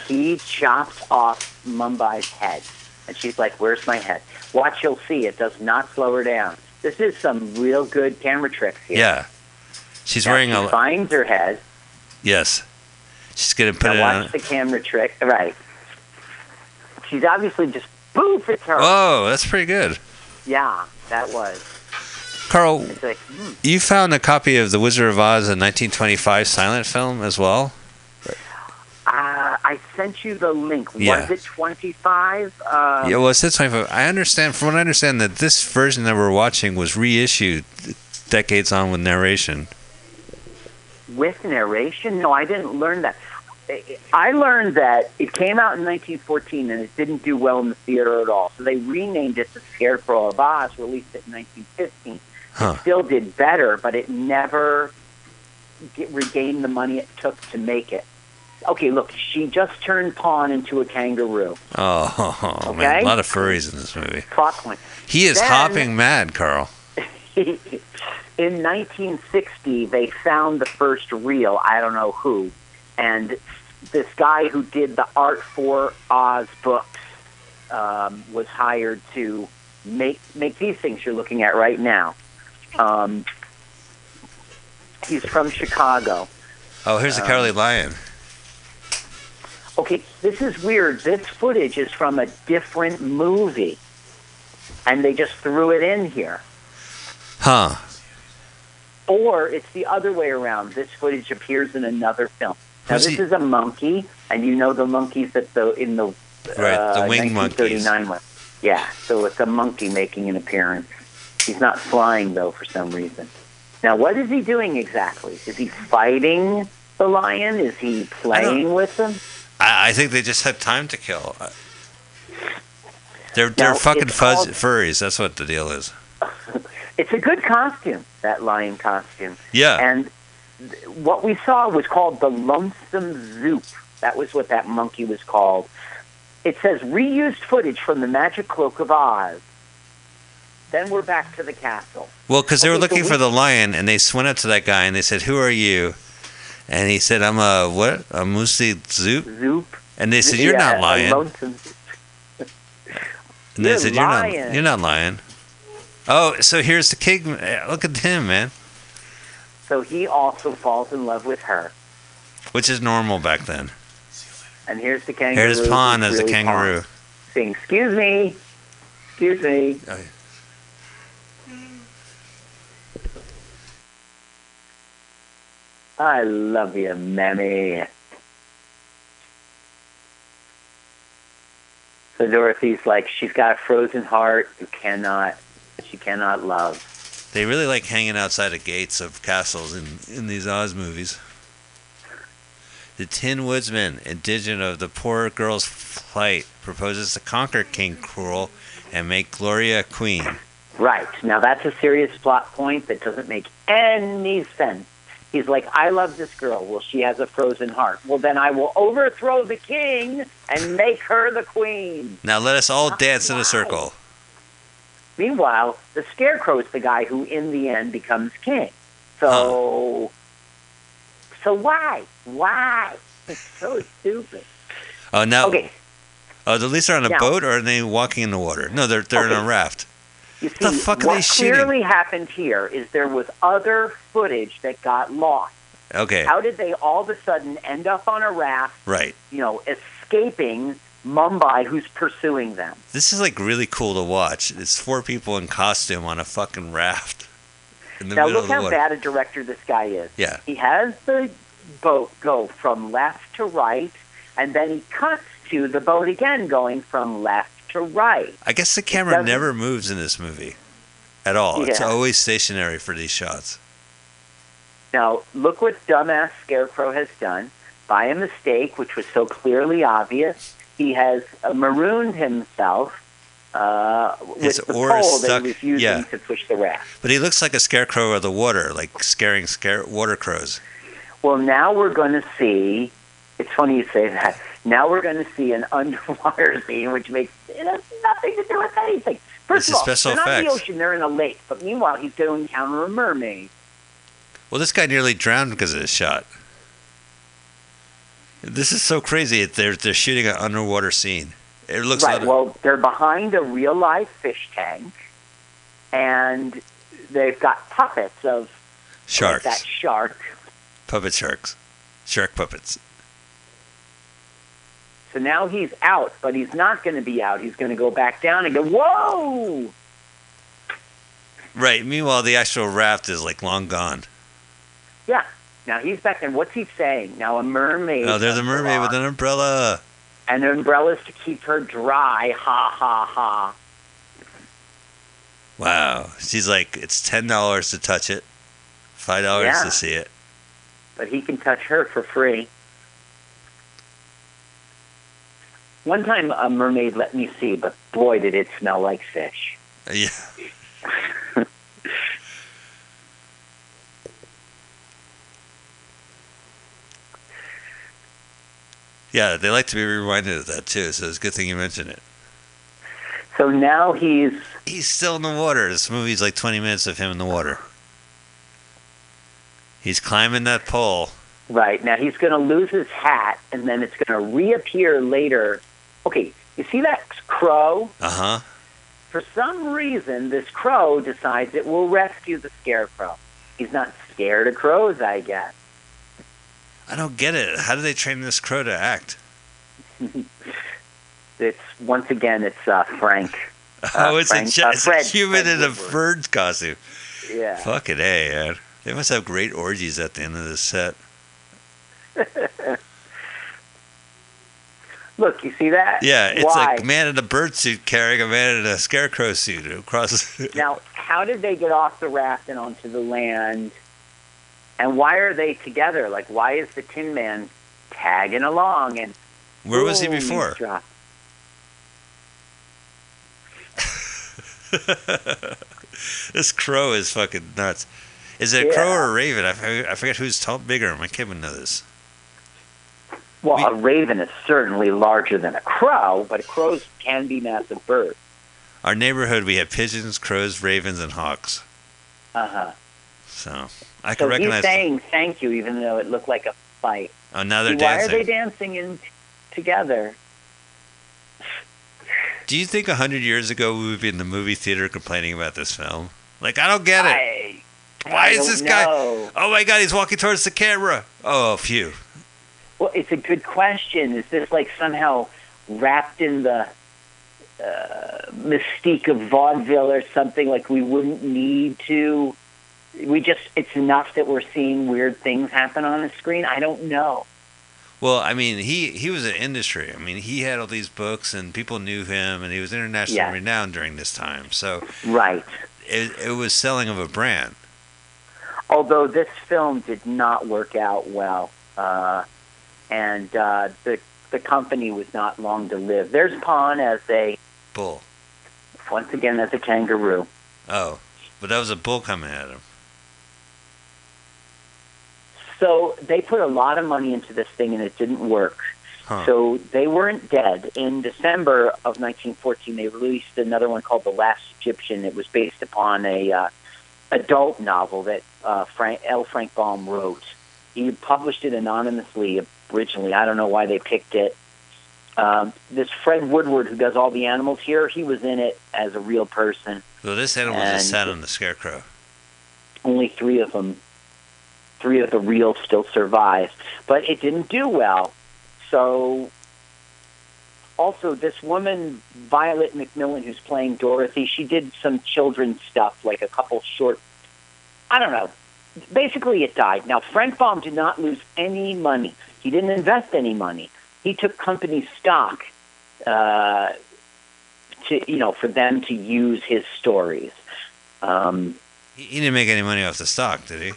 he chopped off Mombi's head, and she's like, "Where's my head?" Watch, you'll see. It does not slow her down. This is some real good camera tricks here. Yeah. She's Now wearing she a. finds her head. Yes. She's going to put Now it watch on. the camera trick. Right. She's obviously just poof. It's her. Oh, that's pretty good. Yeah, that was. Carl, like, hmm. you found a copy of The Wizard of Oz, a 1925 silent film as well? Uh, I sent you the link. Yeah. Was it 25? Uh, yeah, well, it says 25. I understand, from what I understand, that this version that we're watching was reissued decades on with narration. with narration? No, I didn't learn that. I learned that it came out in 1914 and it didn't do well in the theater at all. So they renamed it The Scarecrow of Oz, released it in 1915. Huh. It still did better, but it never get, regained the money it took to make it. Okay, look, she just turned Pon into a kangaroo. Oh, oh man. Okay. A lot of furries in this movie. Plot point. He is Then- hopping mad, Carl. in 1960, they found the first reel. I don't know who, and this guy who did the art for Oz books um, was hired to make make these things you're looking at right now. Um, he's from Chicago. Oh, here's the Um, Cowardly Lion. Okay, this is weird. This footage is from a different movie, and they just threw it in here. Huh. Or it's the other way around. This footage appears in another film. Now this he- is a monkey, and you know the monkeys that the in the Right, the uh, winged monkeys. 1939 one. Yeah, so it's a monkey making an appearance. He's not flying though for some reason. Now, what is he doing exactly? Is he fighting the lion? Is he playing with him? I, I think they just had time to kill. They're, they're fucking fuzz called- furries. That's what the deal is. It's a good costume, that lion costume. Yeah. And what we saw was called the Lonesome Zoop. That was what that monkey was called. It says reused footage from the Magic Cloak of Oz. Then we're back to the castle. Well, because they were Okay, so looking we- for the lion, and they went up to that guy and they said, "Who are you?" And he said, "I'm a what? A Musi Zoop." Zoop. And they said, "You're Yeah, not a lion." Lonesome And they You're said, "You're not. lying." You're not lying." Oh, so here's the king. Look at him, man. So he also falls in love with her. Which is normal back then. And here's the kangaroo. Here's Pon who's as a really kangaroo. Pon, Saying, excuse me. Excuse me. Oh, yeah. I love you, Mammy. So Dorothy's like, she's got a frozen heart. You cannot, she cannot love. They really like hanging outside of gates of castles in in these Oz movies. The Tin Woodsman, indigent of the poor girl's plight, proposes to conquer King Krewl and make Gloria queen. Right. Now that's a serious plot point that doesn't make any sense. He's like, I love this girl. Well, she has a frozen heart. Well, then I will overthrow the king and make her the queen. Now let us all dance in a circle. Meanwhile, the Scarecrow is the guy who, in the end, becomes king. So, so why? Why? It's so stupid. Oh, now, Okay, uh, oh, at least they're on a Now- boat or are they walking in the water? No, they're they're in a raft. you see, The fuck are what they shooting? clearly happened here is there was other footage that got lost. Okay, How did they all of a sudden end up on a raft? right. You know, escaping Mombi, who's pursuing them? This is like really cool to watch. It's four people in costume on a fucking raft in the Now look how water. bad a director this guy is. Yeah. He has the boat go from left to right, and then he cuts to the boat again going from left to right. I guess the camera never moves in this movie at all. It's always stationary for these shots. Now look what dumbass Scarecrow has done. By a mistake, which was so clearly obvious, he has marooned himself uh, His with the oar is pole that stuck- he was using yeah. to push the raft. But he looks like a scarecrow of the water, like scaring scare water crows. Well, now we're going to see. It's funny you say that. Now we're going to see an underwater scene, which makes it has nothing to do with anything. First It's of all, special they're not in the ocean; they're in a lake. But meanwhile, he's going to encounter a mermaid. Well, this guy nearly drowned because of this shot. This is so crazy. They're they're shooting an underwater scene. It looks right. like Well, they're behind a real life fish tank, and they've got puppets of sharks, that shark. puppet sharks, shark puppets. So now he's out, but he's not going to be out. He's going to go back down and go, "Whoa!" Right. Meanwhile, the actual raft is like long gone. Yeah. Now he's back there. What's he saying? Now a mermaid. Oh, there's a mermaid with an umbrella. and umbrellas to keep her dry. Ha ha ha. Wow. She's like, it's ten dollars to touch it, five dollars Yeah. to see it. But he can touch her for free. One time a mermaid let me see, but boy did it smell like fish. Yeah. Yeah, they like to be reminded of that too, so it's a good thing you mentioned it. So now he's He's still in the water. This movie's like 20 minutes of him in the water. He's climbing that pole. right now he's going to lose his hat, and then it's going to reappear later. Okay, you see that crow? Uh huh. For some reason, this crow decides it will rescue the scarecrow. He's not scared of crows, I guess. I don't get it. How do they train this crow to act? It's once again, it's uh, Frank. oh, it's, Frank- a, uh, it's Fred- a human Fred in a bird costume. Yeah. Fucking A, man. They must have great orgies at the end of this set. Look, you see that? Yeah, it's Why? like a man in a bird suit carrying a man in a scarecrow suit across. Now, how did they get off the raft and onto the land? And why are they together? Like, why is the Tin Man tagging along? And Where was he before? this crow is fucking nuts. Is it a crow or a raven? I forget, I forget who's tall, bigger. My kid would know this. Well, We- a raven is certainly larger than a crow, but crows can be massive birds. Our neighborhood, we have pigeons, crows, ravens, and hawks. Uh huh. So I can So he's recognize. saying thank you, even though it looked like a fight. oh, now they're Why dancing. are they dancing in together? Do you think a hundred years ago we would be in the movie theater complaining about this film? Like, I don't get it. I, Why I is this guy? Oh my God, he's walking towards the camera. Oh, phew. Well, it's a good question. Is this like somehow wrapped in the uh, mystique of vaudeville or something? Like we wouldn't need to. We just, it's enough that we're seeing weird things happen on the screen. I don't know. Well, I mean, he he was an industry. I mean, he had all these books, and people knew him, and he was internationally Yeah. renowned during this time. So Right. it, it was selling of a brand. Although this film did not work out well. Uh, and uh, the the company was not long to live. There's Pon as a Bull. once again as a kangaroo. Oh, but that was a bull coming at him. So they put a lot of money into this thing, and it didn't work. Huh. So they weren't dead. In December of 1914, they released another one called The Last Egyptian. It was based upon a uh, adult novel that uh, Frank, L. Frank Baum wrote. He published it anonymously originally. I don't know why they picked it. Um, this Fred Woodward, who does all the animals here, he was in it as a real person. Well, this animal And- just sat on the scarecrow. Only three of them, three of the real still survive, but it didn't do well. So, also this woman Violet MacMillan, who's playing Dorothy, she did some children's stuff, like a couple short. I don't know. Basically, it died. Now, Frank Baum did not lose any money. He didn't invest any money. He took company stock uh, to, you know, for them to use his stories. Um, he didn't make any money off the stock, did he?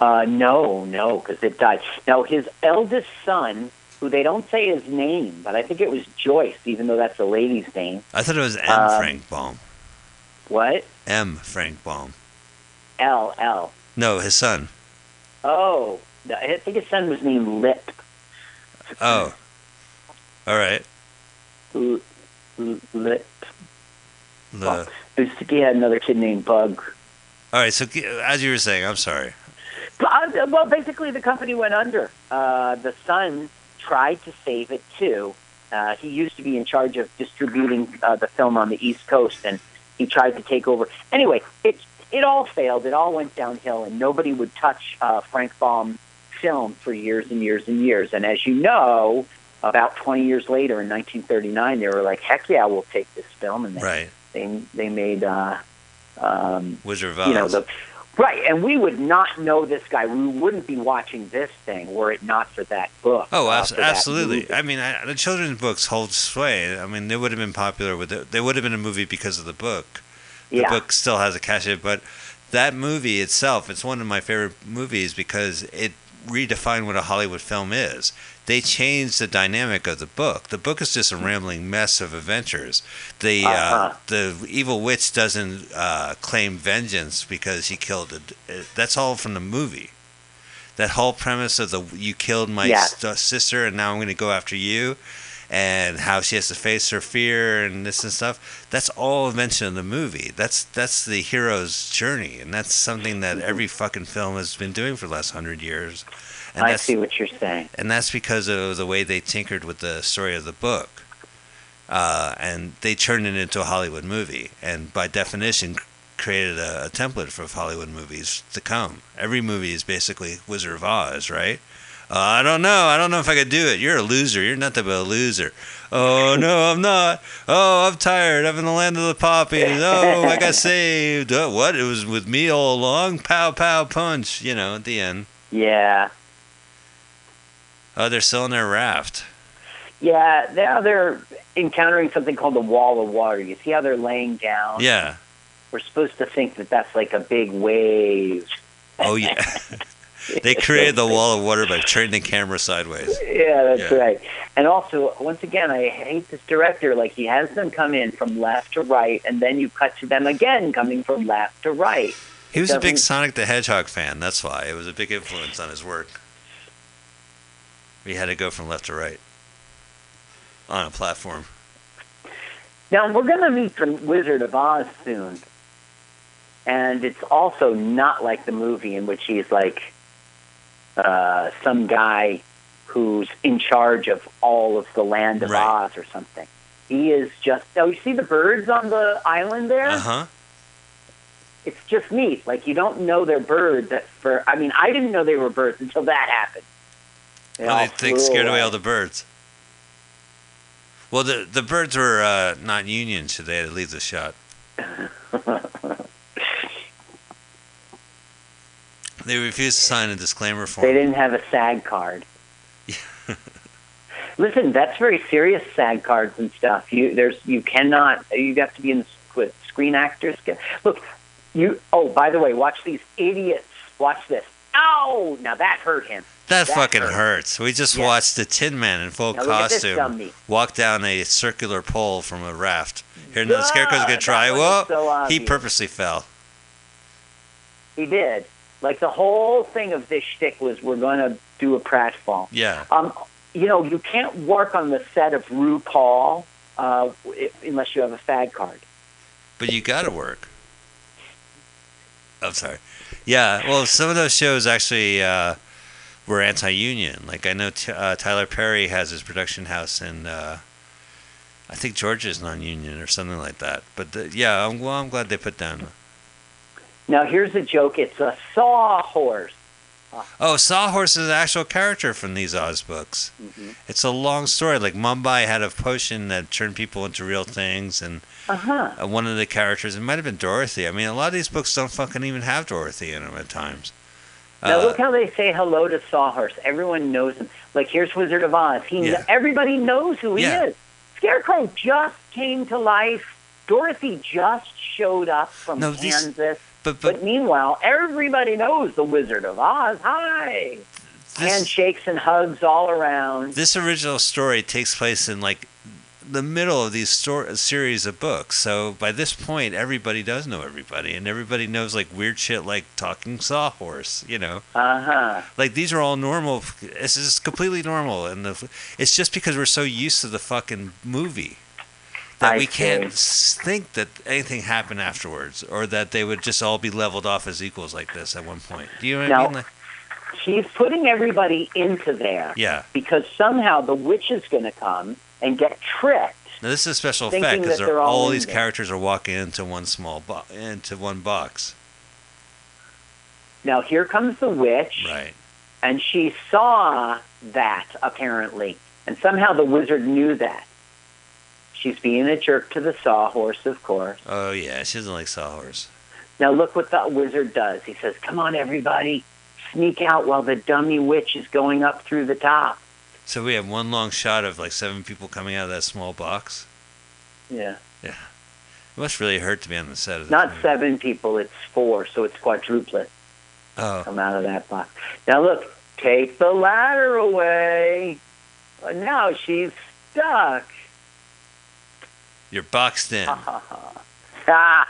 Uh, no, no, because it died. Now, his eldest son, who they don't say his name, but I think it was Joyce, even though that's a lady's name. I thought it was M. Um, Frank Baum. What? M. Frank Baum. L, L. No, his son. Oh, I think his son was named Lip. Oh. All right. L- L- Lip. It was- He had another kid named Bug. all right. So as you were saying, I'm sorry. Uh, Well, basically, the company went under. Uh, the son tried to save it too. Uh, he used to be in charge of distributing uh, the film on the East Coast, and he tried to take over. Anyway, it it all failed. It all went downhill, and nobody would touch uh, Frank Baum film for years and years and years. And as you know, about 20 years later, in 1939, they were like, "Heck yeah, we'll take this film," and they Right. they, they made. Uh, um, Wizard of Oz. you know the right and we would not know this guy we wouldn't be watching this thing were it not for that book Oh, uh, abs- for that absolutely. I mean, I, the children's books hold sway. I mean, they would have been popular with it. They would have been a movie because of the book. The yeah book still has a cachet, but that movie itself, it's one of my favorite movies because it redefined what a Hollywood film is. They changed the dynamic of the book. The book is just a rambling mess of adventures. The uh, Uh-huh. the evil witch doesn't uh, claim vengeance because he killed it. That's all from the movie. That whole premise of the you killed my Yes. st- sister and now I'm going to go after you, and how she has to face her fear and this and stuff. That's all mentioned in the movie. That's that's the hero's journey, and that's something that every fucking film has been doing for the last hundred years. And i that's see what you're saying and that's because of the way they tinkered with the story of the book. Uh, and they turned it into a Hollywood movie, and by definition, created a, a template for Hollywood movies to come. Every movie is basically Wizard of Oz, right? Uh, I don't know. I don't know if I could do it. You're a loser. You're nothing but a loser. Oh no, I'm not. Oh, I'm tired. I'm in the land of the poppies. Oh, I got saved. Oh, what? It was with me all along. Pow, pow, punch. You know, at the end. yeah Oh, they're still in their raft. yeah now they're encountering something called the wall of water you see how they're laying down Yeah. we're supposed to think that that's like a big wave Oh yeah. they created the wall of water by turning the camera sideways. Yeah, that's Yeah. right. And also, once again, I hate this director. Like he has them come in from left to right, and then you cut to them again coming from left to right. He was a big Sonic the Hedgehog fan. That's why it was a big influence on his work. We had to go from left to right on a platform. Now we're going to meet the Wizard of Oz soon, and it's also not like the movie in which he's like uh, some guy who's in charge of all of the land of Right. Oz or something. He is just. Oh, you see the birds on the island there? Uh huh. it's just neat. Like you don't know they're birds. For I mean, I didn't know they were birds until that happened. Well, all they, they scared away all the birds. Well, the the birds were uh, not union, so they had to leave the shot. They refused to sign a disclaimer form. They didn't have a SAG card. Listen, that's very serious SAG cards and stuff. You there's you cannot. You have to be in the with Screen Actors. Guild. Look, you. Oh, by the way, watch these idiots. Watch this. Ow! Now that hurt him. That, That fucking hurt. hurts. We just Yeah. watched the Tin Man in full Now look at this costume walk down a circular pole from a raft. Here, the scarecrow's gonna try. Well, so he purposely fell. He did. Like the whole thing of this shtick was we're to do a pratfall. Yeah. Um, you know, you can't work on the set of RuPaul uh, unless you have a fag card. But you gotta work. I'm sorry. Yeah, well, some of those shows actually uh, were anti-union. Like I know t- uh, Tyler Perry has his production house in, uh, I think Georgia's non-union or something like that. But the, yeah, I'm, well, I'm glad they put down. Now, here's a joke. It's a sawhorse. Oh, Sawhorse is an actual character from these Oz books. Mm-hmm. It's a long story. Like Mombi had a potion that turned people into real things, and Uh-huh. uh, one of the characters, it might have been Dorothy. I mean, a lot of these books don't fucking even have Dorothy in them at times. Now, Uh, look how they say hello to Sawhorse. Everyone knows him. Like, here's Wizard of Oz. He, Yeah. Everybody knows who he Yeah. is. Scarecrow just came to life. Dorothy just showed up from No, Kansas. but but But meanwhile, everybody knows the Wizard of Oz. Hi. this, Handshakes and hugs all around. this original story takes place in like the middle of these stor- series of books. So by this point, everybody does know everybody, and everybody knows like weird shit like talking sawhorse. You know. Uh huh. Like these are all normal. This is completely normal, and the, it's just because we're so used to the fucking movie that I we can't think that anything happened afterwards, or that they would just all be leveled off as equals like this at one point. Do you know what I No. mean? Like, She's putting everybody into there yeah. because somehow the witch is going to come and get tricked. Now this is a special effect because all all these characters are walking into one small bo- into one box. Now here comes the witch, Right. and she saw that apparently, and somehow the wizard knew that. She's being a jerk to the sawhorse, of course. Oh yeah, she doesn't like sawhorse. Now look what the wizard does. He says, "Come on, everybody, sneak out while the dummy witch is going up through the top." So we have one long shot of like seven people coming out of that small box. Yeah, Yeah. It must really hurt to be on the set of this. not movie. seven people; it's four, so it's quadruplet. Oh, come out of that box. Now look, take the ladder away. Now she's stuck. you're boxed in. ah,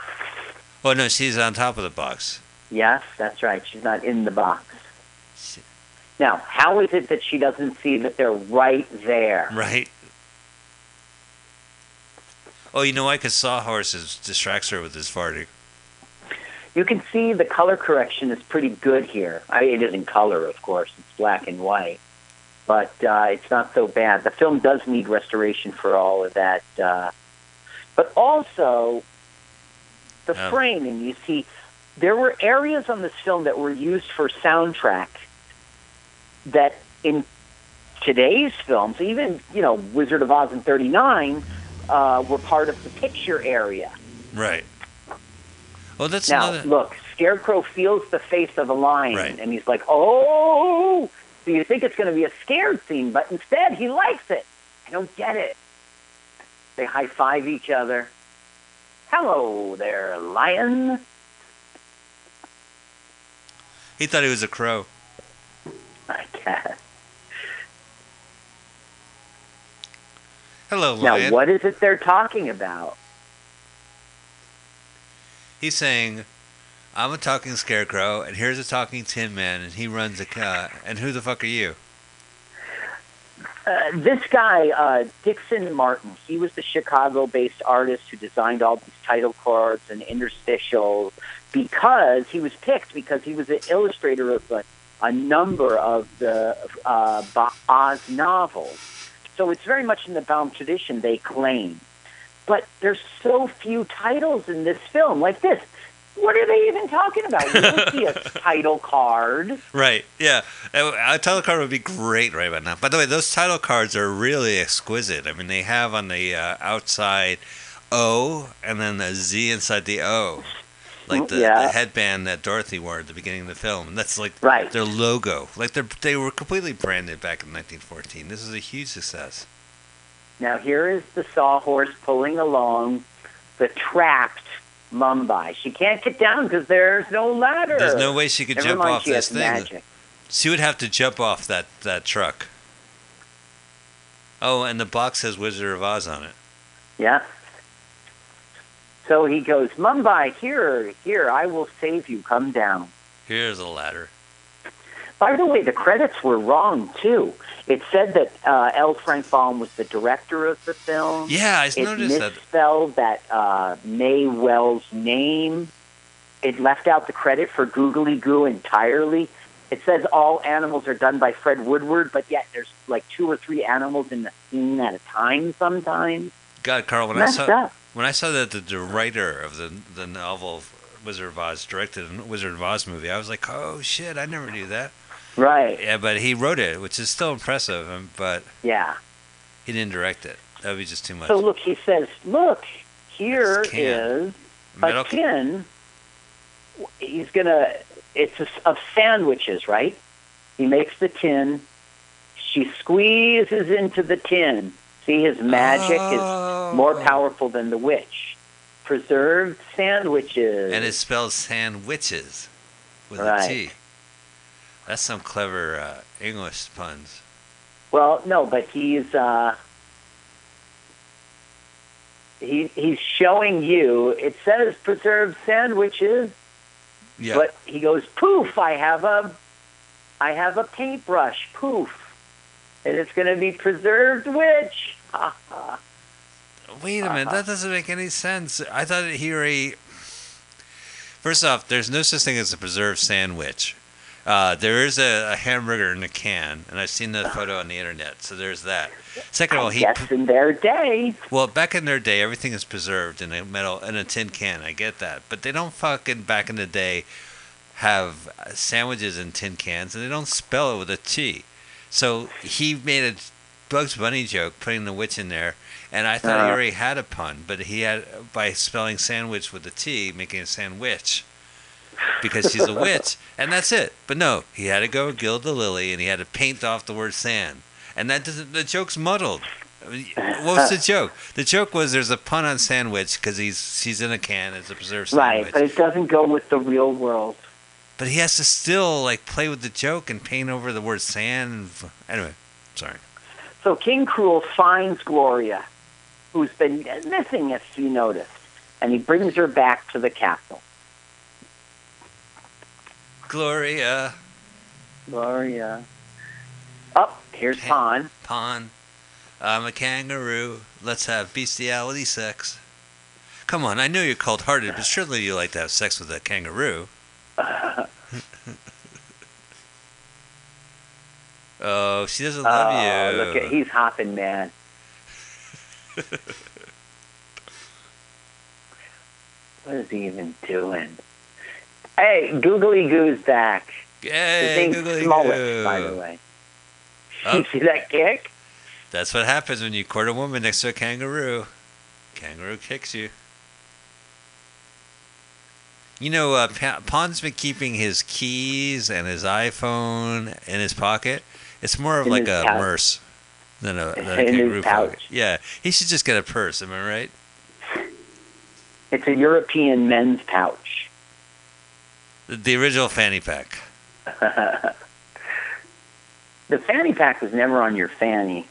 Oh no, she's on top of the box. yes, that's right. She's not in the box. Now, how is it that she doesn't see that they're right there? Right. Oh, you know why? Because Sawhorse is, distracts her with his farting. You can see the color correction is pretty good here. I, it isn't color, of course; it's black and white, but uh, it's not so bad. The film does need restoration for all of that, uh, but also the Oh. framing. You see, there were areas on this film that were used for soundtrack that in today's films, even you know Wizard of Oz in '39, uh, were part of the picture area. Right. Well, that's Now, another. look, Scarecrow feels the face of a lion, Right. and he's like, "Oh!" So you think it's going to be a scared scene, but instead he likes it. I don't get it. They high five each other. Hello there, lion. He thought he was a crow. I guess. Hello, Now, what is it they're talking about? He's saying, "I'm a talking scarecrow, and here's a talking Tin Man, and he runs a car. And who the fuck are you?" Uh, this guy, uh, Dixon Martin, he was the Chicago-based artist who designed all these title cards and interstitials because he was picked because he was an illustrator of a, a number of the uh, Oz novels. So it's very much in the Baum tradition, they claim. But there's so few titles in this film, like this. What are they even talking about? You don't see a title card. Right. Yeah. A a title card would be great right about now. By the way, those title cards are really exquisite. I mean, they have on the uh, outside O and then a Z inside the O. Like mm-hmm. the, Yeah. the headband that Dorothy wore at the beginning of the film. And that's like Right. their logo. Like they they were completely branded back in 1914. This is a huge success. Now here is the sawhorse pulling along the trapped Mombi. She can't get down because there's no ladder. There's no way she could Never jump mind, off she this thing. magic. She would have to jump off that, that truck. Oh, and the box has Wizard of Oz on it. Yeah. So he goes, Mombi, here, here, I will save you. Come down. Here's a ladder. By the way, the credits were wrong too. It said that uh, L. Frank Baum was the director of the film. Yeah, I It noticed that. It misspelled that uh, Mai Wells' name. It left out the credit for Googly Goo entirely. It says all animals are done by Fred Woodward, but yet there's like two or three animals in the scene at a time sometimes. God, Carl, when I saw up. When I saw that the, the writer of the the novel Wizard of Oz directed a Wizard of Oz movie, I was like, oh shit, I never knew that. Right. Yeah, but he wrote it, which is still impressive, um, but Yeah. he didn't direct it. That would be just too much. So look, he says, look, here is Metal a tin. He's gonna. It's a, of sandwiches, right? He makes the tin. She squeezes into the tin. See, his magic is more Oh. powerful than the witch. Preserved sandwiches. And it spells sandwiches with Right. a T. That's some clever uh, English puns. well, no, but he's uh, he he's showing you. It says preserved sandwiches. Yeah. But he goes, poof, I have a I have a paintbrush, poof. And it's gonna be preserved witch. Wait a minute, that doesn't make any sense. I thought he already. First off, there's no such thing as a preserved sandwich. Uh, there is a, a hamburger in a can, and I've seen the photo on the internet, so there's that. Second of all, he guess in their day. well back in their day, everything is preserved in a metal in a tin can. I get that, but they don't fucking back in the day have sandwiches in tin cans, and they don't spell it with a T. So he made a Bugs Bunny joke, putting the witch in there, and I thought he Uh-huh. already had a pun, but he had by spelling sandwich with a T, making a sandwich. Because she's a witch, and that's it. But no, he had to go gild the lily, and he had to paint off the word sand, and that doesn't. The joke's muddled. I mean, What was the joke? The joke was there's a pun on sandwich because he's she's in a can. It's a preserved sandwich. Right, but it doesn't go with the real world. But he has to still like play with the joke and paint over the word sand. Anyway, sorry. So King Krewl finds Gloria, who's been missing, if you noticed, and he brings her back to the castle. Gloria, Gloria. Up, here's Hey. Pon. Pon, I'm a kangaroo. Let's have bestiality sex. Come on, I know you're cold-hearted, but surely you like to have sex with a kangaroo. oh, she doesn't love oh, you. look at he's hopping man. what is he even doing? Hey, Googly Goo's back. Yay, googly Smollett, by the way. Oh. You see that kick? That's what happens when you court a woman next to a kangaroo. Kangaroo kicks you. You know, uh, Pon's been keeping his keys and his iPhone in his pocket. It's more of In like a pouch. purse than a, than a kangaroo pouch. Yeah, he should just get a purse. Am I right? It's a European men's pouch. The, the original fanny pack. The fanny pack was never on your fanny.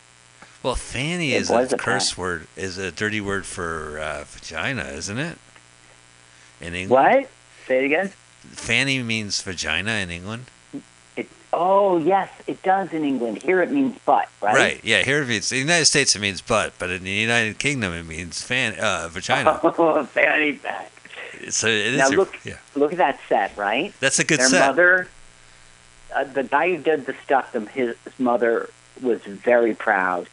Well, fanny It is a a curse pack. word, is a dirty word for uh, vagina, isn't it? In England, What? Say it again. fanny means vagina in England. Oh yes, it does in England. Here it means butt, right? Right. Yeah. Here it means in the United States it means butt, but in the United Kingdom it means fan uh, vagina. Oh, fanny pack. so it is. Now look- yeah. Look at that set, right? That's a good Their set. mother, uh, the guy who did the stuff, them his mother was very proud.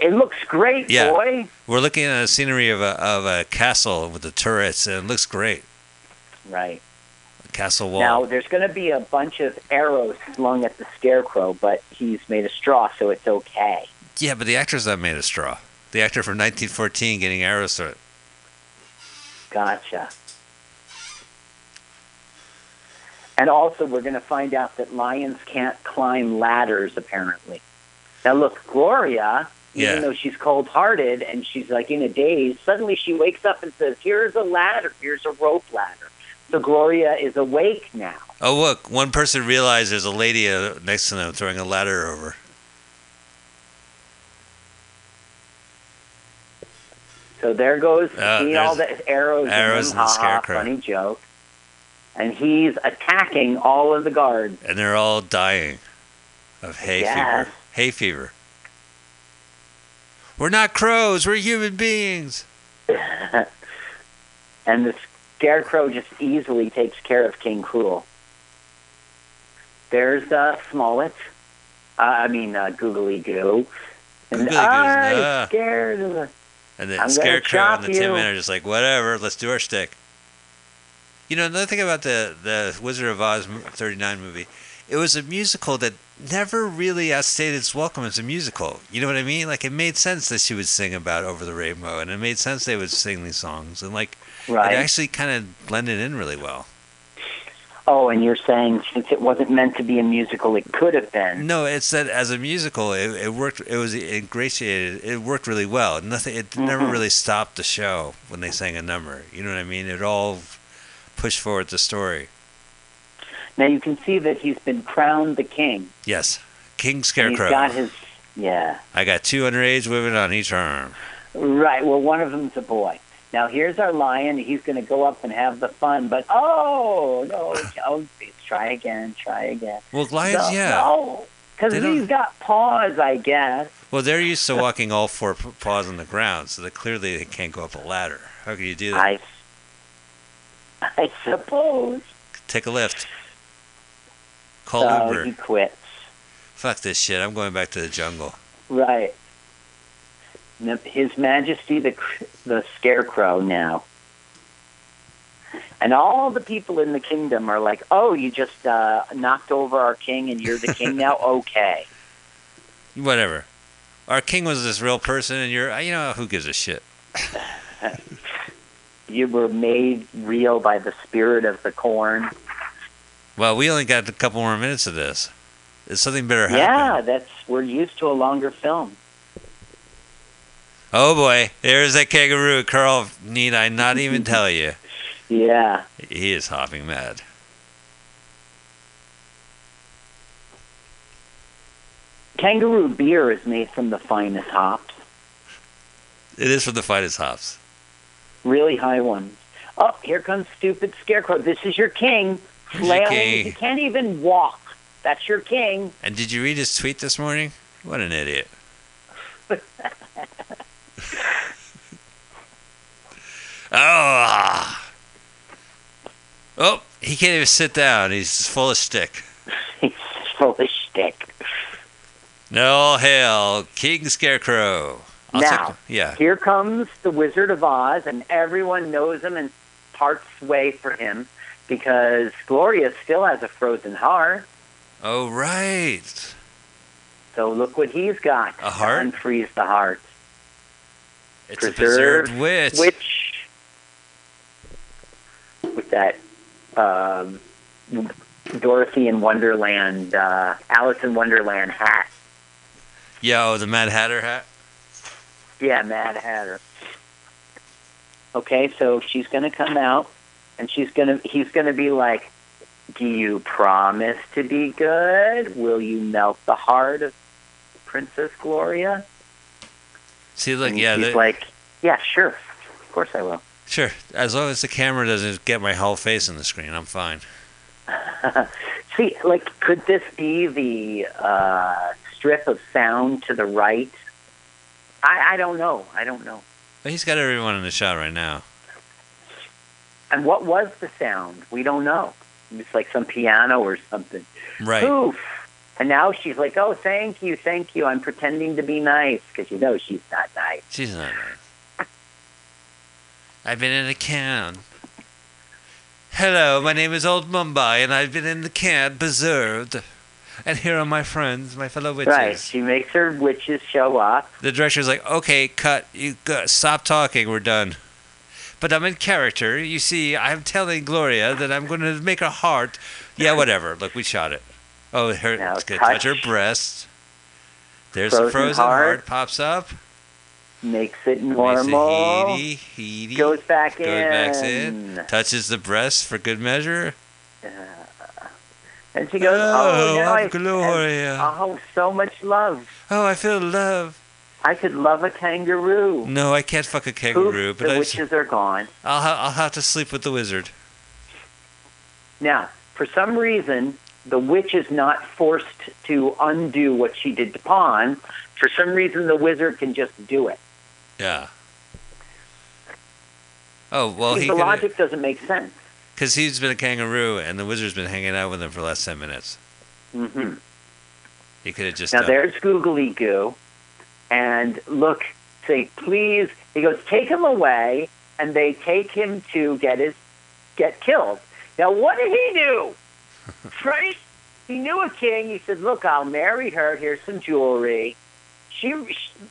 It looks great, Yeah. boy. We're looking at a scenery of a of a castle with the turrets, and it looks great. Right. Castle wall. Now there's going to be a bunch of arrows slung at the scarecrow, but he's made of straw, so it's okay. yeah, but the actor's not made of straw. The actor from 1914 getting arrows through it. Gotcha. And also, we're going to find out that lions can't climb ladders, apparently. Now, look, Gloria, even Yeah. though she's cold hearted and she's like in a daze, suddenly she wakes up and says, Here's a ladder, here's a rope ladder. So Gloria is awake now. Oh, look, one person realized there's a lady uh, next to them throwing a ladder over. So there goes Uh, see all the arrows, arrows in and the scarecrow. funny joke. And he's attacking all of the guards. And they're all dying of hay Yes. fever. Hay fever. We're not crows, we're human beings. and the scarecrow just easily takes care of King Krewl. There's uh, Smollett. Uh, I mean, uh, Googly Goo. And Googly I'm nah. scared of the. And then I'm Scarecrow and the Tin. Man are just like, whatever, let's do our stick. You know, another thing about the, the Wizard of Oz 39 movie, it was a musical that never really outstayed its welcome as a musical. You know what I mean? Like, it made sense that she would sing about Over the Rainbow, and it made sense they would sing these songs. And, like, Right. it actually kind of blended in really well. Oh, and you're saying since it wasn't meant to be a musical, it could have been. No, it's that as a musical, it, it worked. It was ingratiated. It worked really well. Nothing. It never Mhm. really stopped the show when they sang a number. You know what I mean? It all pushed forward the story. Now you can see that he's been crowned the king. Yes, King And Scarecrow. He's got his. Yeah. I got two underage women on each arm. Right. Well, one of them's a boy. Now here's our lion. He's going to go up and have the fun, but oh no! Oh, try again. Try again. Well, lions, no, yeah. No, because he's got paws, I guess. Well, they're used to walking all four paws on the ground, so that clearly they can't go up a ladder. How can you do that? I. I suppose. Take a lift. Call so Uber. he quits. Fuck this shit. I'm going back to the jungle. Right. His Majesty the the Scarecrow now. And all the people in the kingdom are like, "Oh, you just uh, knocked over our king, and you're the king now. Okay." Whatever. Our king was this real person, and you're, you know, who gives a shit? You were made real by the spirit of the corn. Well, we only got a couple more minutes of this. Is something better Yeah, that's we're used to a longer film. Oh boy, there's that kangaroo. Carl, need I not even tell you? Yeah. He is hopping mad. Kangaroo beer is made from the finest hops, It is from the finest hops. really high ones. Oh, here comes stupid Scarecrow. This is your king, flailing. king. He can't even walk. That's your king. And did you read his tweet this morning? What an idiot. oh. Oh, he can't even sit down. He's full of stick. He's full of stick. No hail, King Scarecrow. I'll Now, take- yeah. Here comes the Wizard of Oz, and everyone knows him and parts way for him because Gloria still has a frozen heart. Oh, right. So look what he's got. A heart? Unfreeze the heart. It's a Preserved preserved witch. Which, with that um, Dorothy in Wonderland, uh, Alice in Wonderland hat. Yo, the Mad Hatter hat. Yeah, Mad Hatter. Okay, so she's going to come out, and she's going to. He's going to be like, "Do you promise to be good? Will you melt the heart of Princess Gloria?" See, and yeah, the- like, "Yeah, sure, of course I will." sure. As long as the camera doesn't get my whole face on the screen, I'm fine. See, like, could this be the uh, strip of sound to the right? I, I don't know. I don't know. But he's got everyone in the shot right now. And what was the sound? We don't know. It's like some piano or something. Right. Poof. And now she's like, "Oh, thank you, thank you. I'm pretending to be nice because you know she's not nice." She's not nice. I've been in a can. Hello, my name is Old Mombi, and I've been in the can, preserved. And here are my friends, my fellow witches. Right. She makes her witches show up. The director's like, okay, cut. You go, stop talking. We're done. But I'm in character. You see, I'm telling Gloria that I'm going to make her heart. Yeah, whatever. Look, we shot it. Oh, her, Now it's gonna touch her touch. breast. There's the Frozen frozen heart. heart. Pops up. makes it Makes it normal, heaty, heaty, goes back goes in. back in, touches the breast for good measure. And she goes, "Oh, oh now I Gloria. oh, so much love. Oh, I feel love. I could love a kangaroo." No, I can't fuck a kangaroo, Poof, but the I witches are gone. I'll, ha- I'll have to sleep with the wizard. Now, for some reason, the witch is not forced to undo what she did to Pon. For some reason, the wizard can just do it. Yeah. Oh well, he the logic doesn't make sense. because he's been a kangaroo and the wizard's been hanging out with him for the last ten minutes. hmm He could have just Now done- there's Googly Goo, and look, say please. He goes, take him away, and they take him to get his get killed. Now what did he do? Right? He knew a king. He said, look, I'll marry her. Here's some jewelry. She,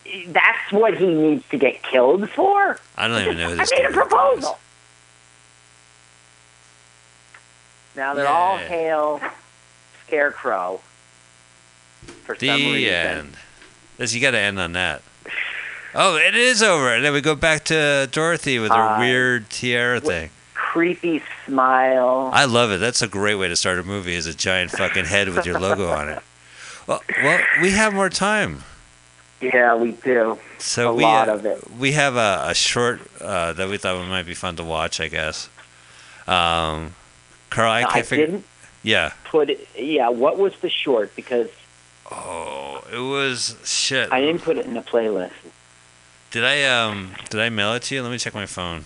she that's what he needs to get killed for. I don't even know who I made a proposal. Now they're all Yeah. hail Scarecrow. For The some reason. end. This, you got to end on that. Oh, it is over, and then we go back to Dorothy with her Uh, weird tiara thing. Creepy smile. I love it. That's a great way to start a movie. Is a giant fucking head with your logo on it. Well, well, we have more time, yeah, we do. so A we lot uh, of it. we have a, a short uh, that we thought might be fun to watch. I guess. Um, Carl, I can't figure. Yeah. put it. Yeah, what was the short? Because Oh, it was shit. I didn't put it in the playlist. Did I um did I mail it to you? Let me check my phone.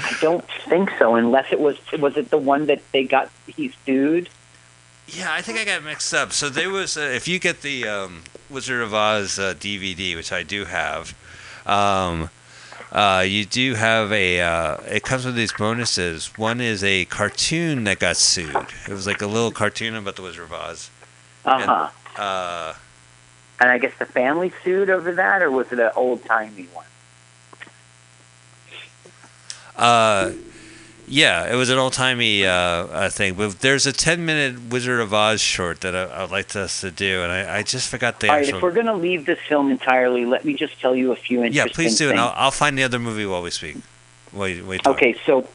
I don't think so, unless it was. Was it the one that they got? He sued. Yeah, I think I got mixed up. So there was, uh, if you get the um, Wizard of Oz uh, DVD, which I do have, um, uh, you do have a. Uh, it comes with these bonuses. One is a cartoon that got sued. It was like a little cartoon about the Wizard of Oz. Uh huh. Uh, And I guess the family sued over that, or was it an old timey one? Uh, yeah, it was an old timey uh, uh, thing. But there's a 10 minute Wizard of Oz short that I, I'd like us to do, and I, I just forgot the All right, actual. if we're going to leave this film entirely, let me just tell you a few interesting yeah, please do, things. and I'll, I'll find the other movie while we speak. Wait, wait. Okay, so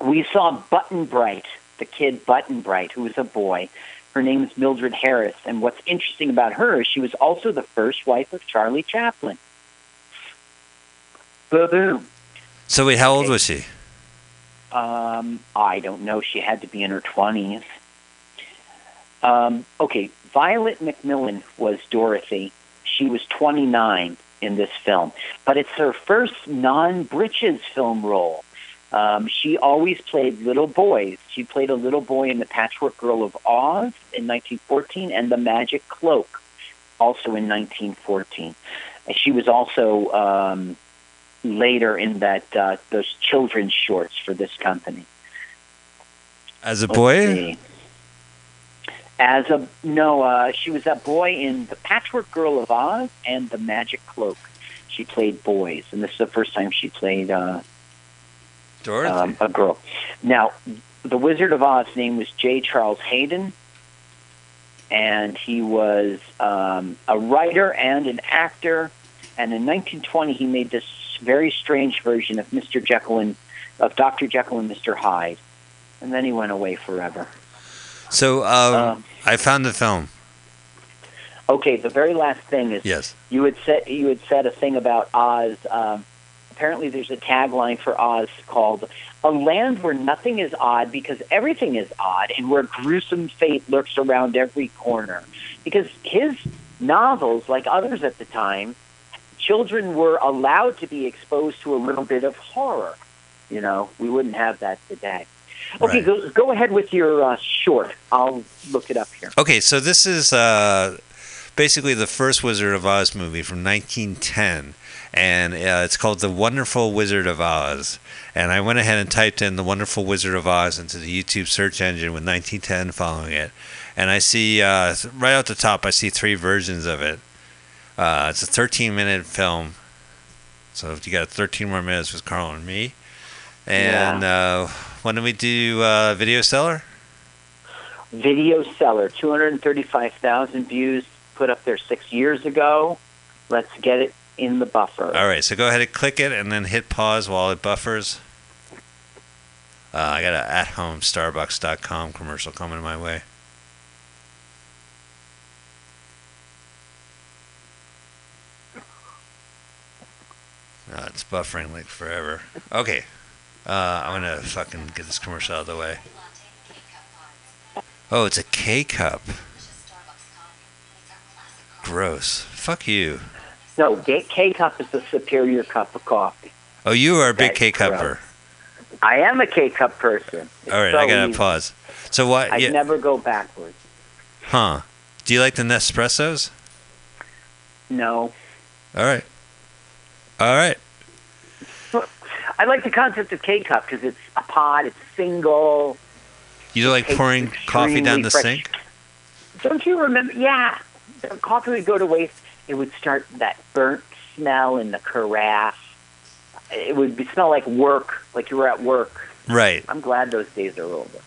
we saw Button Bright, the kid Button Bright, who was a boy. Her name is Mildred Harris, and what's interesting about her is she was also the first wife of Charlie Chaplin. Boom. So wait, how old was she? Um, I don't know. She had to be in her twenties. Um, okay, Violet MacMillan was Dorothy. She was 29 in this film, but it's her first non-britches film role. Um, she always played little boys. She played a little boy in The Patchwork Girl of Oz in 1914 and The Magic Cloak, also in 1914. She was also um, later in that uh, those children's shorts for this company. As a boy? As a no, uh, she was that boy in the Patchwork Girl of Oz and the Magic Cloak. She played boys, and this is the first time she played uh, um, a girl. Now, the Wizard of Oz name was J. Charles Haydon, and he was um, a writer and an actor. And in 1920, he made this very strange version of Mr. Jekyll and of Dr. Jekyll and Mr. Hyde, and then he went away forever. so um, um, I found the film. Okay, the very last thing is Yes. you had said you had said a thing about Oz. Um, apparently, there's a tagline for Oz called "A land where nothing is odd because everything is odd, and where gruesome fate lurks around every corner." Because his novels, like others at the time, children were allowed to be exposed to a little bit of horror. You know, we wouldn't have that today. Okay, Right. go, go ahead with your uh, short. I'll look it up here. Okay, so this is uh, basically the first Wizard of Oz movie from 1910, and uh, it's called The Wonderful Wizard of Oz. And I went ahead and typed in The Wonderful Wizard of Oz into the YouTube search engine with 1910 following it, and I see uh, right out the top I see three versions of it. Uh, it's a 13 minute film, so if you got 13 more minutes with Carl and me. And uh, when do we do uh, Video Seller? Video Seller, 235,000 views put up there six years ago. Let's get it in the buffer. All right, so go ahead and click it and then hit pause while it buffers. Uh, I got an at home starbucks.com commercial coming my way. Uh, it's buffering like forever. Okay. Uh, I'm going to fucking get this commercial out of the way. Oh, it's a K cup. Gross. Fuck you. No, K cup is the superior cup of coffee. Oh, you are a big K cupper. I am a K cup person. It's All right, so I gotta easy. pause. So what? I yeah, never go backwards. huh? Do you like the Nespressos? No. All right. All right. I like the concept of K cup because it's a pod, it's single. You like pouring coffee down the fresh. sink? Don't you remember? Yeah, the coffee would go to waste. It would start that burnt smell in the carafe. It would be, smell like work, like you were at work. Right. I'm glad those days are over.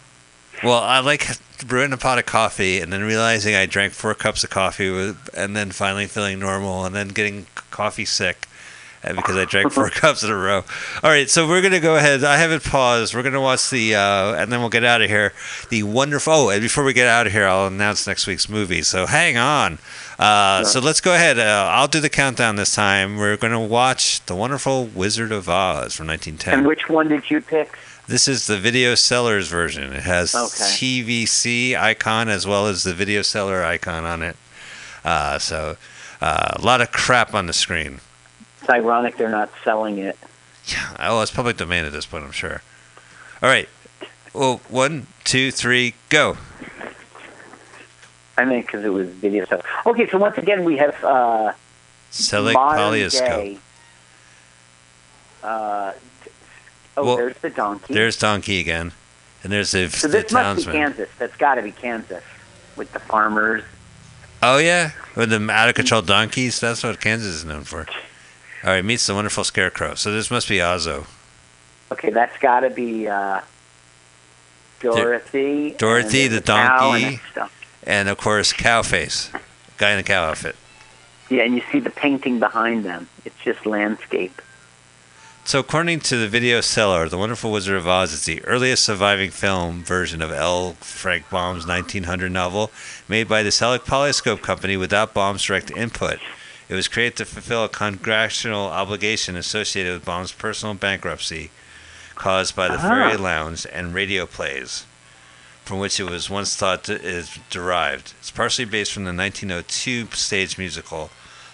Well, I like brewing a pot of coffee and then realizing I drank four cups of coffee and then finally feeling normal and then getting coffee sick because I drank four cups in a row. All right, so we're gonna go ahead. I have it paused. We're gonna watch the uh, and then we'll get out of here. The wonderful. Oh, and before we get out of here, I'll announce next week's movie. So hang on. Uh, so let's go ahead. Uh, I'll do the countdown this time. We're gonna watch the wonderful Wizard of Oz from 1910. And which one did you pick? This is the video sellers version. It has Okay. TVC icon as well as the video seller icon on it. Uh, so uh, a lot of crap on the screen. It's ironic they're not selling it. Yeah, oh, it's public domain at this point, I'm sure. All right. Well, one, two, three, go. I mean, because it was video stuff. Okay, so once again, we have uh, Selig Polyscope. day. Uh, oh, Well, there's the donkey. There's Donkey again, and there's the, so the this must be. Kansas. That's got to be Kansas with the farmers. Oh yeah, with the out of control donkeys. That's what Kansas is known for. All right, meets the wonderful scarecrow. So this must be Ozo. Okay, that's got to be uh, Dorothy. Dorothy, the cow and donkey. and of course Cowface, guy in a cow outfit Yeah, and you see the painting behind them. It's just landscape. so according to the video seller the wonderful wizard of oz is the earliest surviving film version of l frank baum's 1900 novel made by the Selig polyscope company without baum's direct input it was created to fulfill a congressional obligation associated with baum's personal bankruptcy caused by the Ah. Fairylogue and radio plays from which it was once thought to, is derived. It's partially based from the 1902 stage musical,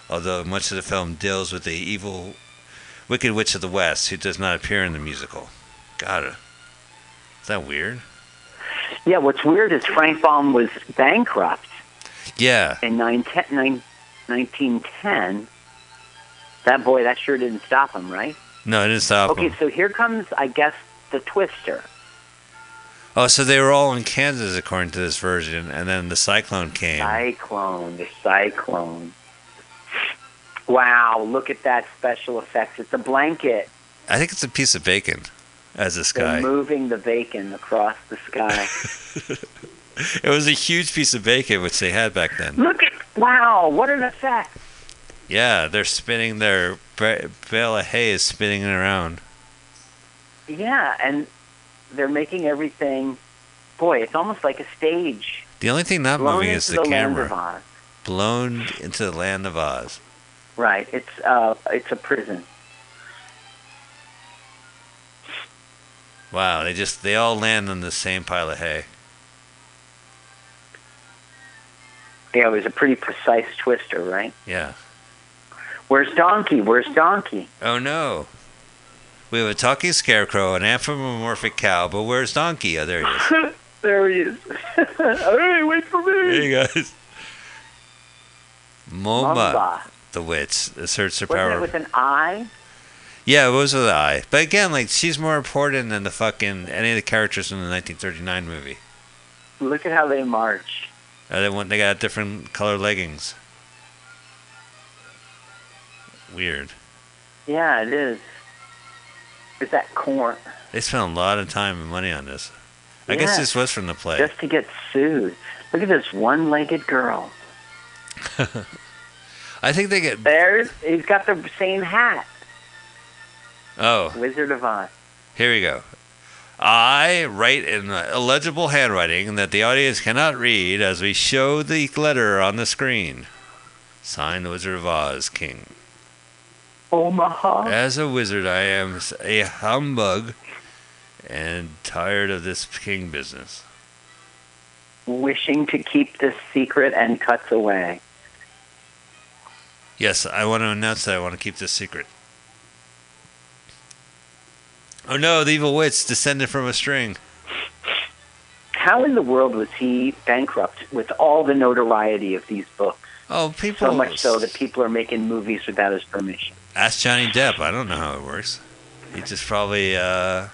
although much of the film deals with the evil, wicked witch of the West who does not appear in the musical. Got it. Is that weird? Yeah, what's weird is Frank Baum was bankrupt Yeah. in 910 nine- 1910. That boy, that sure didn't stop him, right? No, it didn't stop Okay, him. Okay, so here comes, I guess, the twister. Oh, so they were all in Kansas according to this version, and then the cyclone came. Cyclone, the cyclone. Wow, look at that special effects. It's a blanket. I think it's a piece of bacon as a They're sky. moving the bacon across the sky. It was a huge piece of bacon, which they had back then. look at, wow, what an effect. Yeah, they're spinning their ba- bale of hay is spinning around. Yeah, and they're making everything, boy, it's almost like a stage. The only thing not moving is the, the, camera. Blown into the land of Oz. Right, it's, uh, it's a prison. Wow, they just they all land on the same pile of hay. Yeah, it was a pretty precise twister, right? Yeah. Where's Donkey? Where's Donkey? Oh no. We have a talking scarecrow, an anthropomorphic cow, but where's Donkey? Oh, there he is. there he is. hey, wait for me. There you guys. Moma, Momba. the witch, asserts her Wasn't power. it with an I? Yeah, it was with an I. But again, like she's more important than the fucking any of the characters in the 1939 movie. Look at how they march. Uh, they want they got different color leggings. Weird. Yeah, it is. Is that corn? They spent a lot of time and money on this. I guess this was from the play. Just to get sued. Look at this one-legged girl. I I think they get. There's he's got the same hat. Oh, Wizard of Oz. here we go. I write in illegible handwriting that the audience cannot read as we show the letter on the screen. Signed Wizard of Oz, King. Omaha. As a wizard, I am a humbug and tired of this king business. Wishing to keep this secret and cuts away. Yes, I want to announce that I want to keep this secret. Oh no, the evil witch descended from a string. How in the world was he bankrupt with all the notoriety of these books? Oh, people. So much so that people are making movies without his permission. Ask Johnny Depp. I don't know how it works. He just probably uh,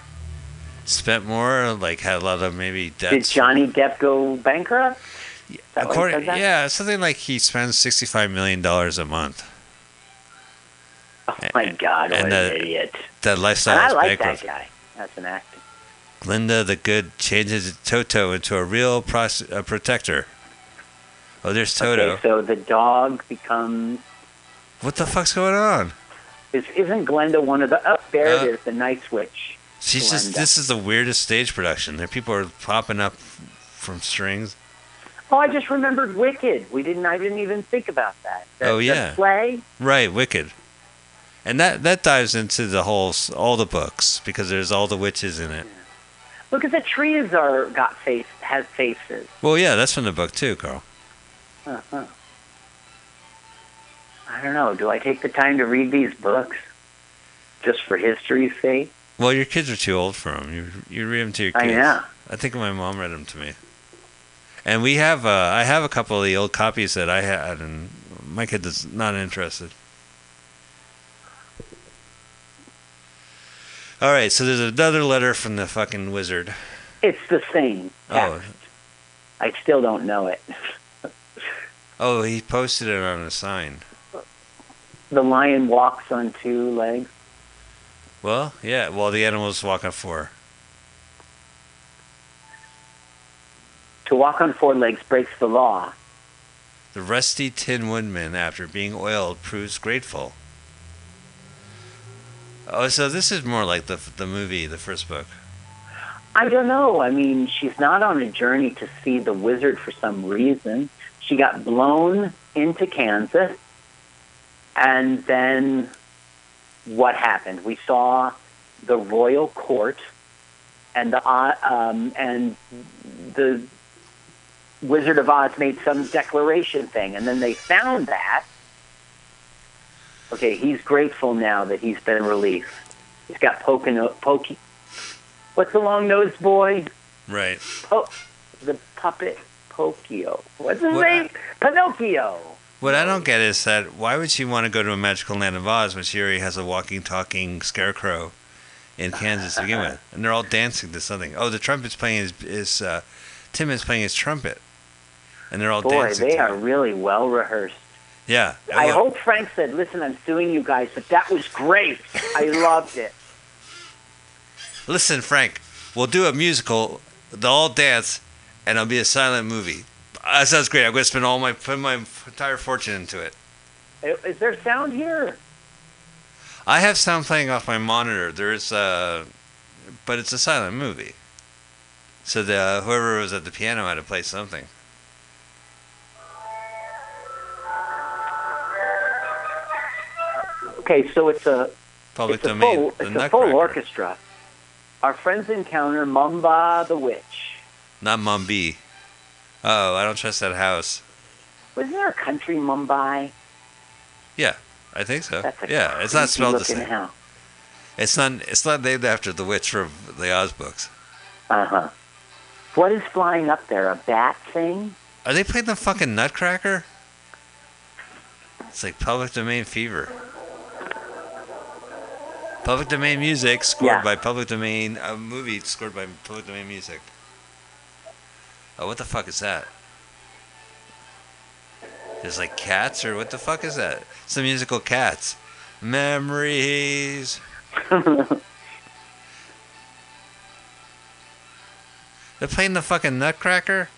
spent more, like had a lot of maybe Did. Johnny Depp go bankrupt? that why he According, yeah, something like he spends sixty-five million dollars a month. Oh my God, what and an the- idiot! That And I like bankrupt. that guy as an actor. Glinda the Good changes Toto into a real pros- uh, protector. Oh, there's Toto. Okay, so the dog becomes. What the fuck's going on? Is, isn't Glinda one of the? Up there, Uh, it is the Night Switch. She's just. This is the weirdest stage production. There, people are popping up from strings. Oh, I just remembered Wicked. We didn't. I didn't even think about that. The, Oh, the yeah. play. Right, Wicked. And that that dives into the whole all the books because there's all the witches in it. Look at the trees are got face has faces. Well, yeah, that's from the book too, Carl. Uh-huh. I don't know. Do I take the time to read these books just for history's sake? Well, your kids are too old for them. You you read them to your kids. I know. I think my mom read them to me. And we have uh, I have a couple of the old copies that I had, and my kid is not interested. All right, so there's another letter from the fucking wizard. It's the same. Oh. I still don't know it. oh, he posted it on a sign. The lion walks on two legs. Well, yeah. Well, the animals walk on four. To walk on four legs breaks the law. The rusty tin woodman, after being oiled, proves grateful. Oh, so this is more like the the movie, the first book. I don't know. I mean, she's not on a journey to see the wizard for some reason. She got blown into Kansas, and then what happened? We saw the royal court, and the uh, um, and the Wizard of Oz made some declaration thing, and then they found that. Okay, he's grateful now that he's been released. He's got Pocono, Pokey. What's the long nosed boy? Right. Po- the puppet Pokio. What's his What- name? Pinocchio. What I don't get is that why would she want to go to a magical land of Oz when she already has a walking, talking scarecrow in Kansas to begin with, and they're all dancing to something. Oh, the trumpet's playing his, his uh, Tim is playing his trumpet, and they're all Boy, dancing. Boy, they are it. really well rehearsed. Yeah. I Well, hope Frank said, "Listen, I'm suing you guys, but that was great. I loved it." Listen, Frank, we'll do a musical. They'll all dance, and it'll be a silent movie. That sounds great. I'm going to spend all my put my entire fortune into it. Is there sound here? I have sound playing off my monitor. There's uh, but it's a silent movie. So the whoever was at the piano had to play something. Okay, so it's a Public it's a domain. full the it's a full orchestra. Our friends encounter Momba the witch. Not Mumbai. Oh, I don't trust that house. Wasn't there a country Mumbai? Yeah, I think so. A yeah, it's not spelled the same. house. It's not. It's not named after the witch from the Oz books. Uh huh. What is flying up there? A bat thing? Are they playing the fucking Nutcracker? It's like public domain fever. Public domain music scored Yeah. by public domain a movie scored by public domain music. Oh, what the fuck is that? There's like cats or what the fuck is that? It's the musical Cats. Memories. They're playing the fucking Nutcracker.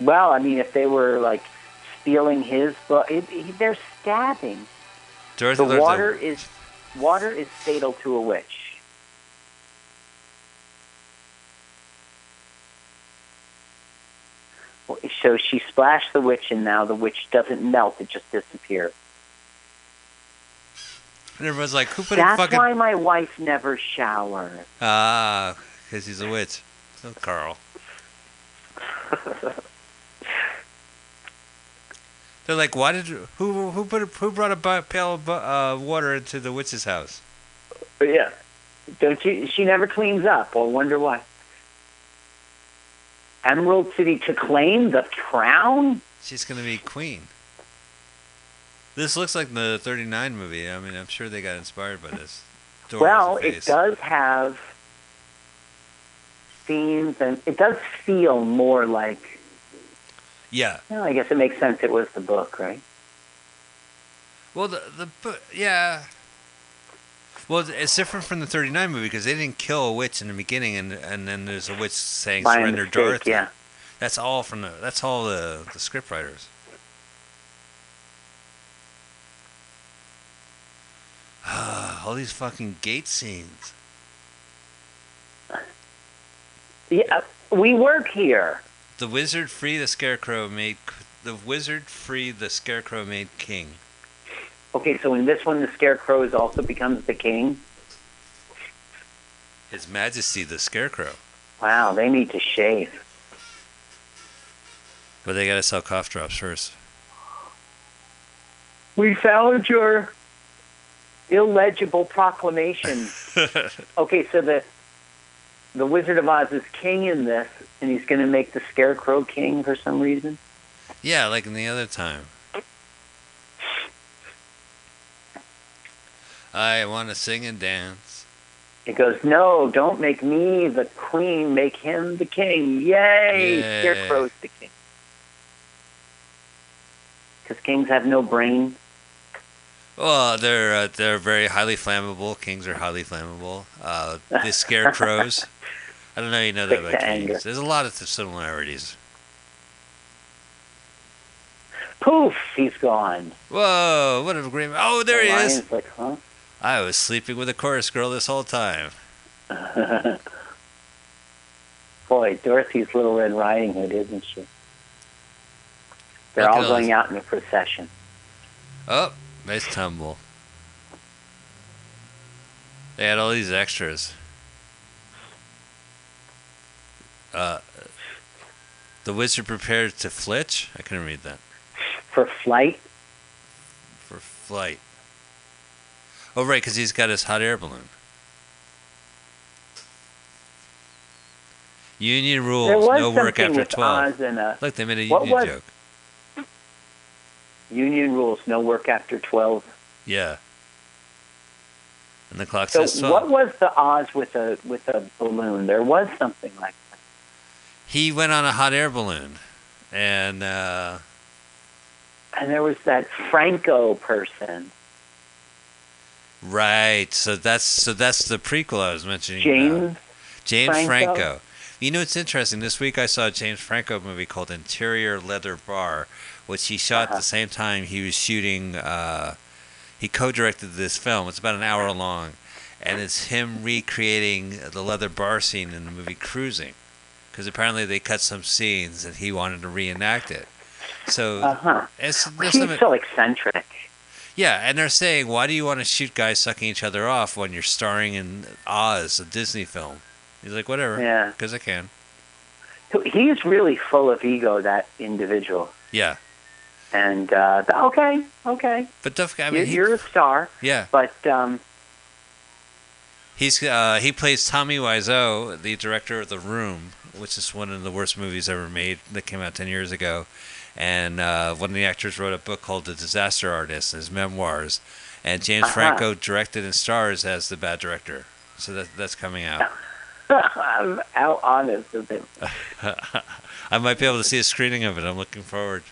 well, I mean, if they were like stealing his book. It, it, they're stabbing. Dorothy The water is water is fatal to a witch. So she splashed the witch, and now the witch doesn't melt; it just disappears. and everyone's like, who put That's fucking why my wife never showers. ah? Because he's a witch. Oh, Carl. They're like, why did who who put a, who brought a pail of uh, water into the witch's house? Yeah, don't you? She never cleans up. I wonder why. Emerald City to claim the crown. She's gonna be queen. This looks like the '39 movie. I mean, I'm sure they got inspired by this. Well, it does have scenes, and it does feel more like. Yeah. Well, I guess it makes sense. It was the book, right? Well, the the bu- yeah. Well, it's different from the '39 movie because they didn't kill a witch in the beginning, and and then there's a witch saying By "surrender, mistake, Dorothy." yeah. That's all from the. That's all the the script writers. all these fucking gate scenes. Yeah, we work here. The wizard free the scarecrow made. The wizard free the scarecrow made king. Okay, so in this one, the scarecrow is also becomes the king. His Majesty the scarecrow. Wow, they need to shave. But they gotta sell cough drops first. We found your illegible proclamation. okay, so the the Wizard of Oz is king in this, and he's going to make the Scarecrow king for some reason. yeah, like in the other time. I want to sing and dance. It goes, "No, don't make me the queen. Make him the king. Yay! Yay. Scarecrow's the king." Because kings have no brain. Well, they're uh, they're very highly flammable. Kings are highly flammable. Uh, the scarecrows. I don't know. You know that about to anger. There's a lot of similarities. Poof! He's gone. Whoa! What a great. Oh, there the he is. Like, huh? I was sleeping with a chorus girl this whole time. Boy, Dorothy's Little Red Riding Hood, isn't she? They're all going out in a procession. Oh, nice tumble. They had all these extras. Uh, the wizard prepared to flitch. I couldn't read that. For flight, For flight. Oh, right, because he's got his hot air balloon. Union rules, no work after 12. Oz a Look, they made a union was- joke. union rules, no work after 12. Yeah. And the clock So says 12. what was the Oz with a with a balloon? There was something like that. He went on a hot air balloon. And, uh, And there was that Franco person, right. So that's so that's the prequel I was mentioning. James. James Franco? Franco. You know, it's interesting. This week I saw a James Franco movie called Interior Leather Bar, which he shot at Uh-huh. the same time he was shooting. Uh, he co-directed this film. It's about an hour long, and it's him recreating the leather bar scene in the movie Cruising, because apparently they cut some scenes and he wanted to reenact it. So Uh huh. it's, there's He's so eccentric. yeah, and they're saying, why do you want to shoot guys sucking each other off when you're starring in Oz, a Disney film? He's like, whatever, Yeah. because I can. He's really full of ego, that individual. Yeah, And uh, okay, okay, but Duff, I mean, he, you're a star, yeah, but um, he's uh, he plays Tommy Wiseau, the director of The Room, which is one of the worst movies ever made that came out ten years ago. And uh, one of the actors wrote a book called The Disaster Artist, his memoirs, and James Uh-huh. Franco directed and stars as the bad director. So that that's coming out. how honest of him. I might be able to see a screening of it. I'm looking forward.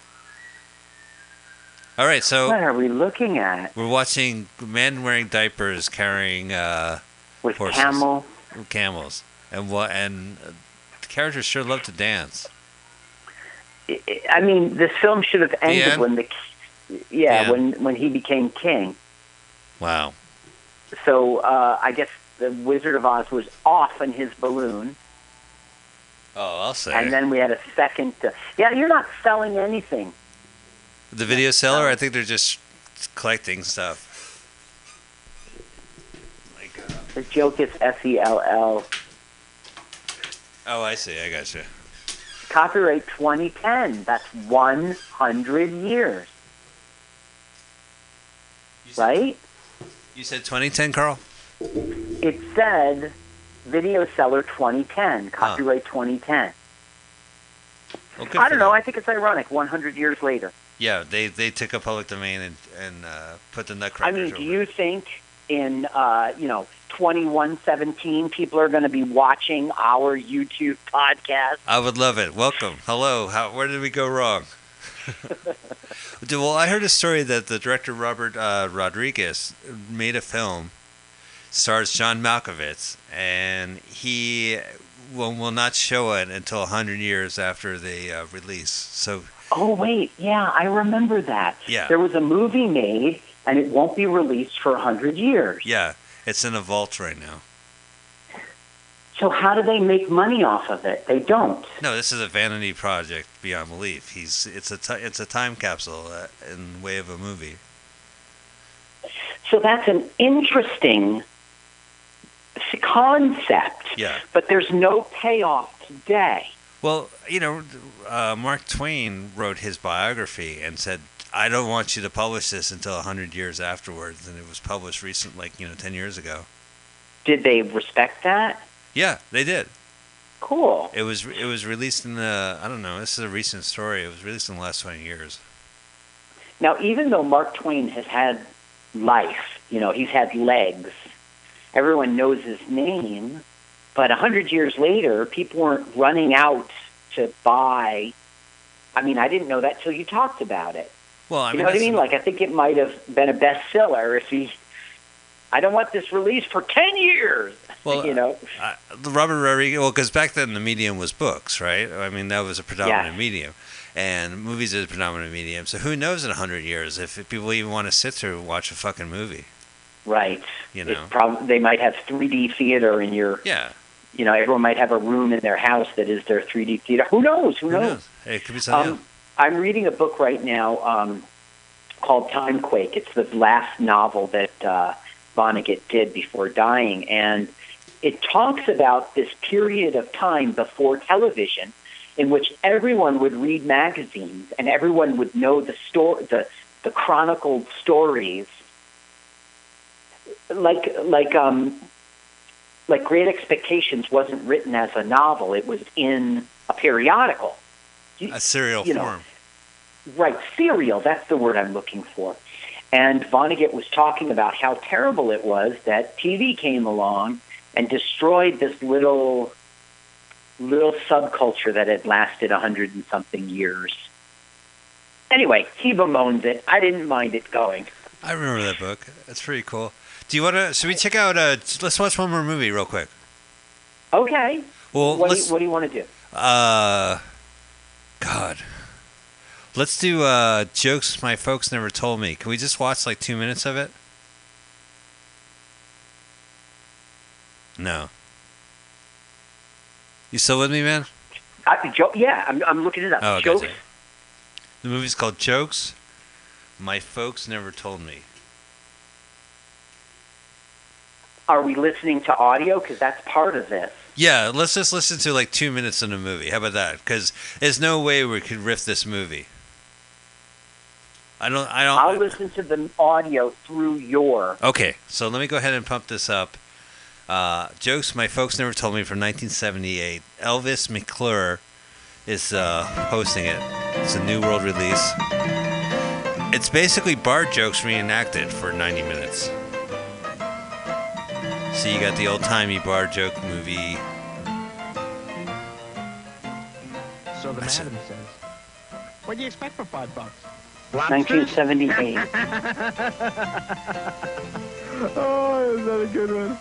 All right, so What are we looking at we're watching men wearing diapers carrying uh, with Horses. camel? camels, and what? And characters sure love to dance. I- mean, this film should have ended end? when the yeah The when when he became king. Wow. So uh, I guess the Wizard of Oz was off in his balloon, Oh, I'll say. and then we had a second. Uh, yeah, you're not selling anything. the video seller, I think they're just collecting stuff. Like, uh, The joke is S E L L. oh, I see. I got you. Copyright 2010. That's 100 years, right? You said 2010, Carl? It said video seller 2010, copyright 2010. Well, I don't know. I think it's ironic. 100 years later. Yeah, they they took a public domain and and uh, put the Nutcracker. I mean, do over you think in uh, you know 2117 people are going to be watching our YouTube podcast? I would love it. Welcome. Hello. How? Where did we go wrong? well, I heard a story that the director Robert uh, Rodriguez made a film, stars John Malkovich, and he will, will not show it until hundred years after the uh, release. So Oh wait, yeah, I remember that. Yeah. There was a movie made, and it won't be released for 100 years. yeah, it's in a vault right now. So how do they make money off of it? They don't. No, this is a vanity project beyond belief. He's it's a ti it's a time capsule uh, in way of a movie. So that's an interesting concept, Yeah. but there's no payoff today. Well, you know, uh, Mark Twain wrote his biography and said, "I don't want you to publish this until a hundred years afterwards," and it was published recent, like you know, ten years ago. Did they respect that? Yeah, they did. Cool. It was it was released in the I don't know. This is a recent story. It was released in the last twenty years. Now, even though Mark Twain has had life, you know, he's had legs, everyone knows his name, but a hundred years later, people weren't running out to buy. I mean, I didn't know that till you talked about it. Well, I you know what I mean? Like, I think it might have been a bestseller if he. I don't want this released for ten years. Well, you know, uh, the Robert Rodriguez. Well, because back then the medium was books, right? I mean, that was a predominant Yeah. medium, and movies is a predominant medium. So who knows in a hundred years if people even want to sit through and watch a fucking movie? right? You know? prob- they might have 3D theater in your. Yeah. You know, everyone might have a room in their house that is their 3D theater. Who knows? Who, Who knows? knows? Hey, It could be something Um, I'm reading a book right now um, called Timequake. It's the last novel that uh, Vonnegut did before dying, and it talks about this period of time before television, in which everyone would read magazines and everyone would know the story, the the chronicled stories, like like um, like Great Expectations wasn't written as a novel; it was in a periodical. yeah. A serial you know, form. Right, serial, that's the word I'm looking for. And Vonnegut was talking about how terrible it was that TV came along and destroyed this little little subculture that had lasted a hundred and something years. Anyway, he bemoans it. I didn't mind it going. I remember that book. That's pretty cool. Do you want to? Should we check out? Uh, let's watch one more movie real quick. Okay. Well, what, do you, what do you want to do? Uh, God. Let's do uh, jokes my folks never told me. Can we just watch like two minutes of it? No. You still with me, man? I, jo- yeah, I'm, I'm looking it up. Oh, Jokes. gotcha. The movie's called Jokes My Folks Never Told Me. Are we listening to audio? Because that's part of this. Yeah, let's just listen to like two minutes in the movie. How about that? Because there's no way we could riff this movie. I don't. I don't. I'll listen to the audio through your. Okay, so let me go ahead and pump this up. Uh, jokes my folks never told me from 1978. Elvis McClure is uh, hosting it. It's a New World release. It's basically bar jokes reenacted for 90 minutes. So you got the old timey bar joke movie. So the I see. madam says, "What do you expect for five bucks?" 1978. oh, is that a good one?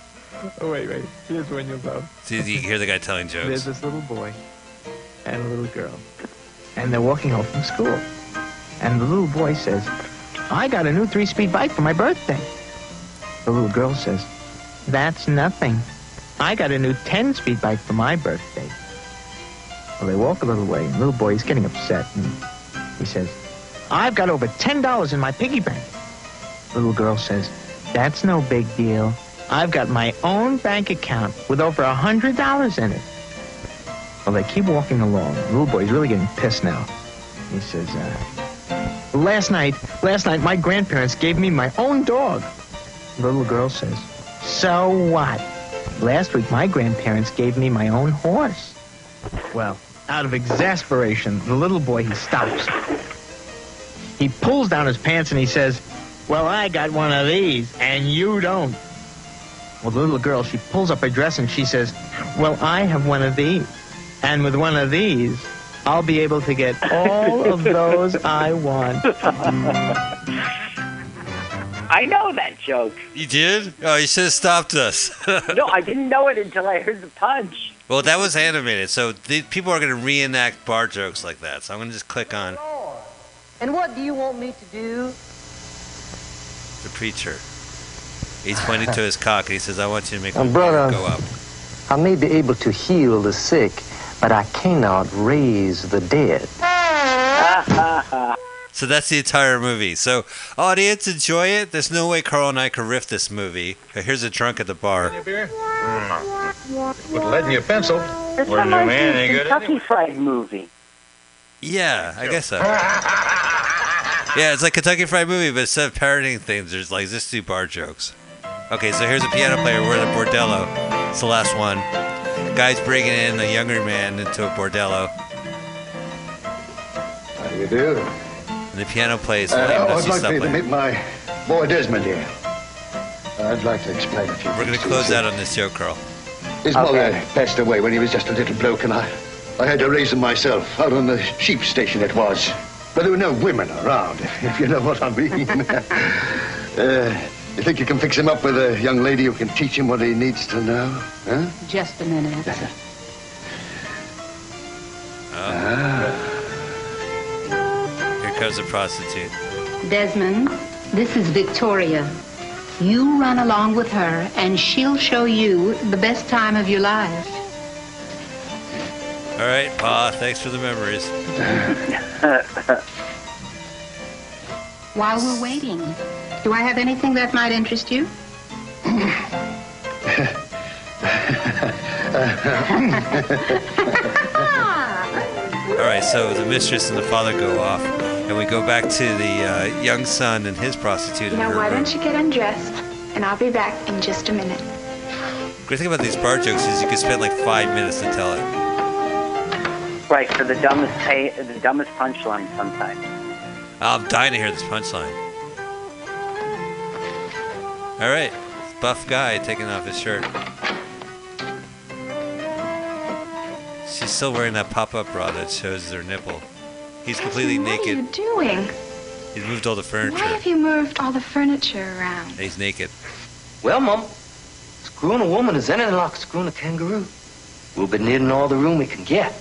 Oh, wait, wait. Here's one you'll know. See, you hear the guy telling jokes. There's this little boy and a little girl. and they're walking home from school. And the little boy says, I got a new three-speed bike for my birthday. The little girl says, That's nothing. I got a new 10-speed bike for my birthday. Well, they walk a little way, and the little boy is getting upset, and he says, I've got over $10 in my piggy bank. Little girl says, That's no big deal. I've got my own bank account with over a $100 in it. Well, they keep walking along. The little boy's really getting pissed now. He says, uh, Last night, last night, my grandparents gave me my own dog. The little girl says, So what? Last week, my grandparents gave me my own horse. Well, out of exasperation, the little boy, he stops. He pulls down his pants and he says, Well, I got one of these, and you don't. Well, the little girl, she pulls up her dress and she says, Well, I have one of these. And with one of these, I'll be able to get all of those I want. I know that joke. You did? Oh, you should have stopped us. No, I didn't know it until I heard the punch. well, that was animated, so the, people are going to reenact bar jokes like that. So I'm going to just click on And what do you want me to do? the preacher. He's pointing to his cock and he says, I want you to make my brother. go up. I may be able to heal the sick, but I cannot raise the dead. So that's the entire movie. So, audience, enjoy it. There's no way Carl and I could riff this movie. Here's a drunk at the bar. Put lead in your pencil. This What is it, reminds me man? of Any Kentucky Fried movie. Yeah, I guess so. Yeah, it's like Kentucky Fried Movie, but instead of parodying things, there's like just do bar jokes. Okay, so here's a piano player. We're at a bordello. It's the last one. guy's bringing in a younger man into a bordello, How do you do? and the piano plays. Uh, I'd like to meet my boy Desmond here. I'd like to explain a few We're going to to close out on this joke, Carl. His mother passed away when he was just a little bloke, and I, I had to raise him myself out on the sheep station it was. But there were no women around, if you know what I mean. uh, you think you can fix him up with a young lady who can teach him what he needs to know? Huh? Just a minute. Ah! Here comes a prostitute. Desmond, this is Victoria. You run along with her, and she'll show you the best time of your life. All right, Pa, thanks for the memories. While we're waiting, do I have anything that might interest you? All right, so the mistress and the father go off, and we go back to the uh, young son and his prostitute Now, why room. don't you get undressed? And I'll be back in just a minute. Great thing about these bar jokes is you can spend like five minutes to tell it. Right, for the dumbest pay, the dumbest punchline sometimes. I'm dying to hear this punchline. All right, buff guy taking off his shirt. She's still wearing that pop-up bra that shows her nipple. He's completely naked. what are you doing? He's moved all the furniture. Why have you moved all the furniture around? He's naked. Well, Mum, screwing a woman is anything like screwing a kangaroo. We'll be needing all the room we can get.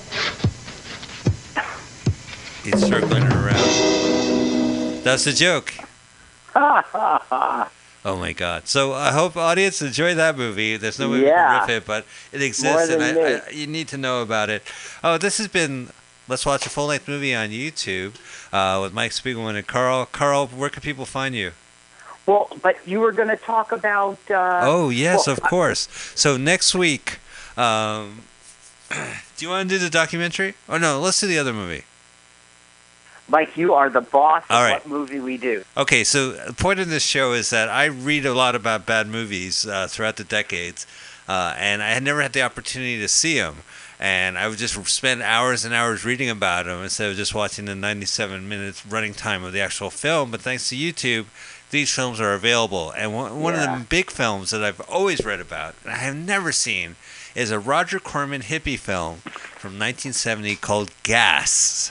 He's circling her around. That's a joke. Oh my god! So I hope audience enjoy that movie. There's no way Yeah. we can riff it, but it exists, and I. I, you need to know about it. Oh, this has been Let's Watch a Full Length Movie on YouTube uh, with Mike Spiegelman and Carl. Carl, where can people find you? Well, but you were going to talk about. Uh, oh yes, well, of course. So next week, um, do you want to do the documentary? Oh no, let's do the other movie. Mike, you are the boss of All right. what movie we do. Okay, so the point of this show is that I read a lot about bad movies uh, throughout the decades, uh, and I had never had the opportunity to see them. And I would just spend hours and hours reading about them instead of just watching the 97 minutes running time of the actual film. But thanks to YouTube, these films are available. And one, one of the big films that I've always read about, and I have never seen, is a Roger Corman hippie film from 1970 called Gas.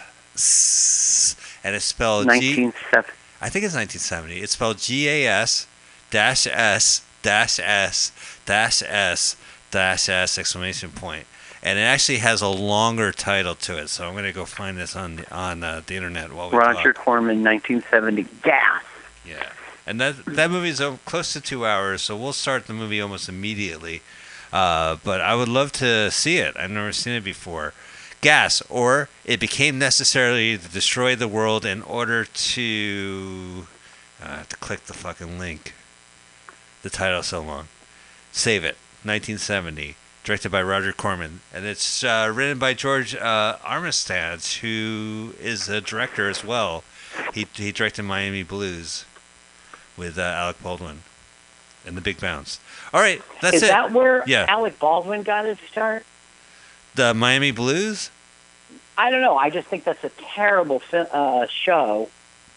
And it's spelled G. 1970. I think it's 1970. It's spelled G A S dash S dash S dash S dash S exclamation point. and it actually has a longer title to it. So I'm going to go find this on the, on uh, the internet while we Roger talk. Corman, 1970. Gas. Yeah, and that that movie is close to two hours, so we'll start the movie almost immediately. Uh, but I would love to see it. I've never seen it before. Gas, or it became necessary to destroy the world in order to. uh, I have to click the fucking link. The title's so long. Save it. 1970. Directed by Roger Corman. And it's uh, written by George uh, Armitage, who is a director as well. He, he directed Miami Blues with uh, Alec Baldwin and The Big Bounce. All right, that's Is it. that where Yeah. Alec Baldwin got his start? The Miami Blues? I don't know. I just think that's a terrible uh, show.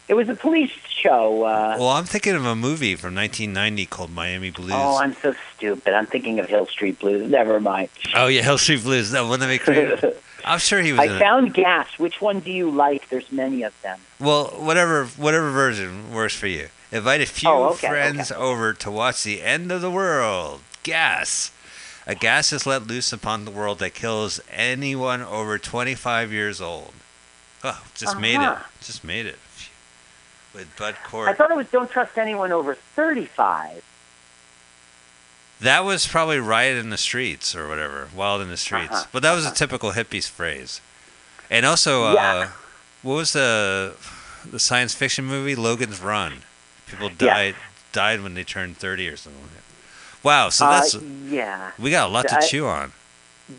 It was a police show. Uh, Well, I'm thinking of a movie from 1990 called Miami Blues. oh, I'm so stupid. I'm thinking of Hill Street Blues. Never mind. Oh, yeah, Hill Street Blues. No, wouldn't that be great? I'm sure he was in I it. found Gas. Which one do you like? There's many of them. Well, whatever whatever version works for you. Invite a few Oh, okay, friends over to watch the end of the world. Gas. A gas is let loose upon the world that kills anyone over 25 years old. Oh, just made it. Uh-huh. Just made it. With Bud Cort. I thought it was Don't Trust Anyone Over 35. That was probably riot in the streets or whatever, wild in the streets. Uh-huh, But that was a typical hippies phrase. And also, uh, what was the the science fiction movie Logan's Run? People Yeah. died died when they turned 30 or something. Wow, so Uh, that's yeah. we got a lot to I- chew on.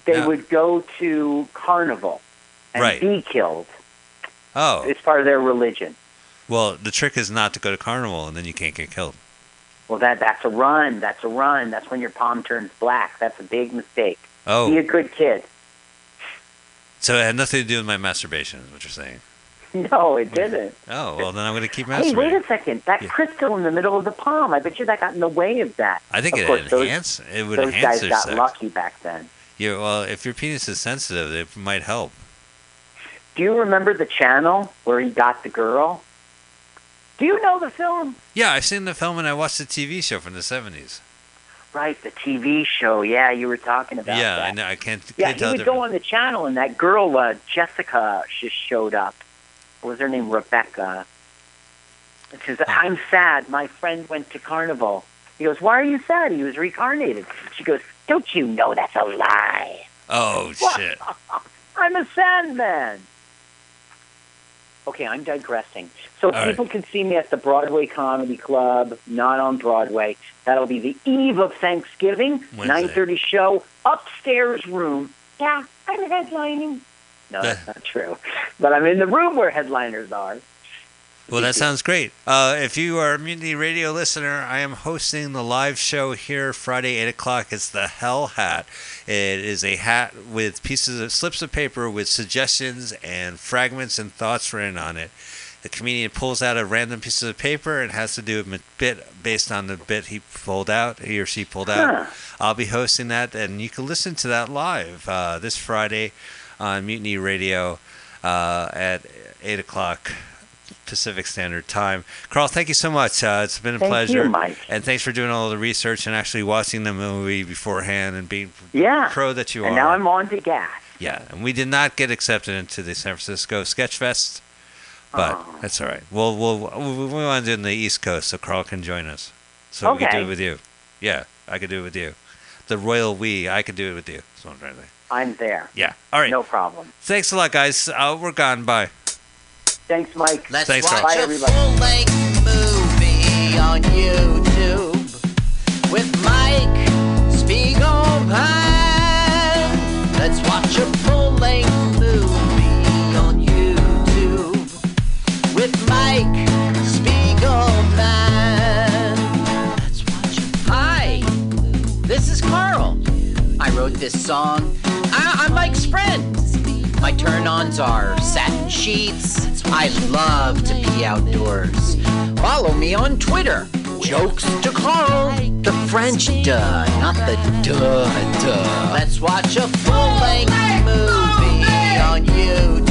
They Yeah. would go to carnival and Right. be killed. Oh, It's part of their religion. well, the trick is not to go to carnival and then you can't get killed. Well, that that's a run. That's a run. That's when your palm turns black. That's a big mistake. Oh. Be a good kid. so it had nothing to do with my masturbation, is what you're saying. No, it didn't. Oh, well, then I'm going to keep Hey, wait a second. That Yeah. crystal in the middle of the palm. I bet you that got in the way of that. I think of it course, those, enhance it would those enhance guys got sex. lucky back then. Yeah, well, if your penis is sensitive, it might help. Do you remember the channel where he got the girl? Do you know the film? Yeah, I've seen the film and I watched the TV show from the seventies. Right, the TV show. Yeah, you were talking about Yeah, that. I know. I can't. Yeah, can't he would go on the channel, and that girl, uh, Jessica, just showed up. What was her name? Rebecca. And she says, I'm sad. My friend went to carnival. He goes, Why are you sad? He was reincarnated. She goes, Don't you know that's a lie? Oh shit! I'm a Sandman. Okay, I'm digressing. So All right. people can see me at the Broadway Comedy Club, not on Broadway. That'll be the eve of Thanksgiving, Wednesday. 9:30 show, upstairs room. Yeah, I'm headlining. No, that's not true. But I'm in the room where headliners are. Well, that sounds great. Uh, if you are a Mutiny Radio listener, I am hosting the live show here Friday, 8 o'clock. It's the Hell Hat. It is a hat with pieces of slips of paper with suggestions and fragments and thoughts written on it. The comedian pulls out a random piece of paper and has to do a bit based on the bit he pulled out, he or she pulled out. Huh. I'll be hosting that, and you can listen to that live uh, this Friday on Mutiny Radio uh, at 8 o'clock Pacific Standard Time. Carl, thank you so much. Uh, it's been a Thank you, pleasure. Mike. And thanks for doing all the research and actually watching the movie beforehand and being Yeah. pro that you and are. And now I'm on to gas. Yeah, and we did not get accepted into the San Francisco Sketch Fest, but Oh. that's all right. We'll, we'll, we we want to do it in the East Coast so Carl can join us. So we can do it with you. Yeah, I could do it with you. The royal we, I could do it with you. That's what I'm trying to say. I'm there. Yeah. All right. No problem. Thanks a lot, guys. Uh, we're gone. Bye. Thanks, Mike. Let's Thanks, watch Carl. Bye, a full-length movie on YouTube with Mike Spiegelman. Let's watch a full-length this song. I- I'm Mike's friend. My turn-ons are satin sheets. I love to be outdoors. Follow me on Twitter. Jokes to Carl. The French duh, not the duh duh. Let's watch a full-length movie on YouTube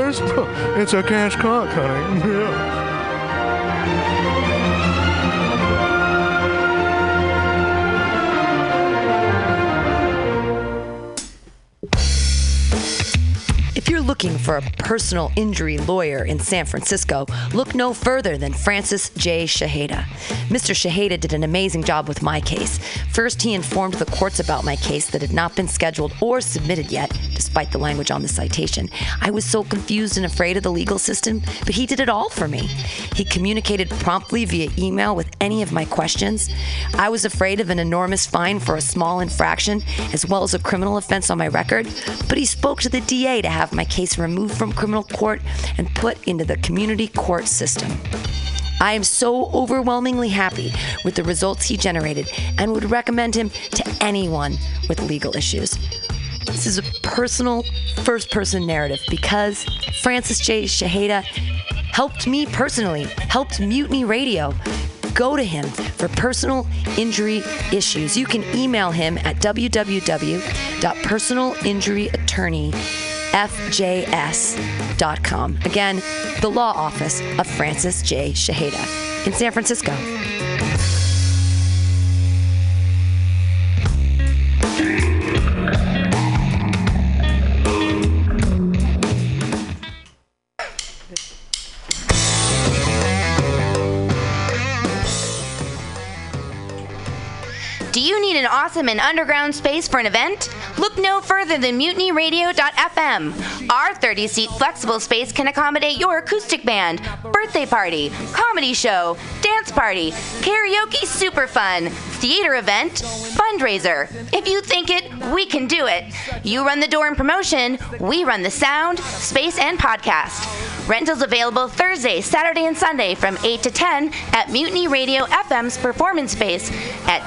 It's a cash cock, honey. Yeah. You're looking for a personal injury lawyer in San Francisco, look no further than Francis J. Shaheda. Mr. Shaheda did an amazing job with my case. First, he informed the courts about my case that had not been scheduled or submitted yet, despite the language on the citation. I was so confused and afraid of the legal system, but he did it all for me. He communicated promptly via email with any of my questions. I was afraid of an enormous fine for a small infraction, as well as a criminal offense on my record, but he spoke to the DA to have my case removed from criminal court and put into the community court system. I am so overwhelmingly happy with the results he generated and would recommend him to anyone with legal issues. This is a personal, first person narrative because Francis J. Shaheda helped me personally, helped Mutiny Radio. Go to him for personal injury issues. You can email him at www.personalinjuryattorneyfjs.com. Again, the law office of Francis J. Shaheda in San Francisco. Need an awesome and underground space for an event? Look no further than mutinyradio.fm. Our 30 seat flexible space can accommodate your acoustic band, birthday party, comedy show, dance party, karaoke super fun, theater event, fundraiser. If you think it, we can do it. You run the door and promotion, we run the sound, space, and podcast. Rentals available Thursday, Saturday, and Sunday from 8 to 10 at Mutiny Radio FM's performance space at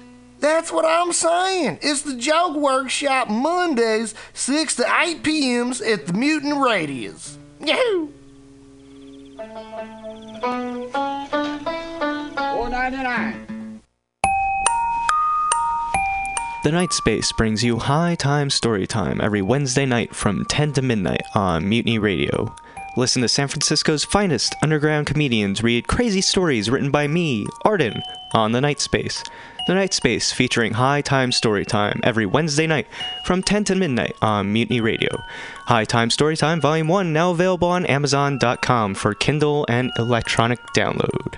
That's what I'm saying. It's the Joke Workshop Mondays, 6 to 8 p.m.s at the Mutant Radius. Yahoo! Four ninety nine. The Night Space brings you High Time Story Time every Wednesday night from 10 to midnight on Mutiny Radio. Listen to San Francisco's finest underground comedians read crazy stories written by me, Arden, on The Night Space. The Night Space featuring High Time Story Time every Wednesday night from 10 to midnight on Mutiny Radio. High Time Story Time Volume 1 now available on Amazon.com for Kindle and electronic download.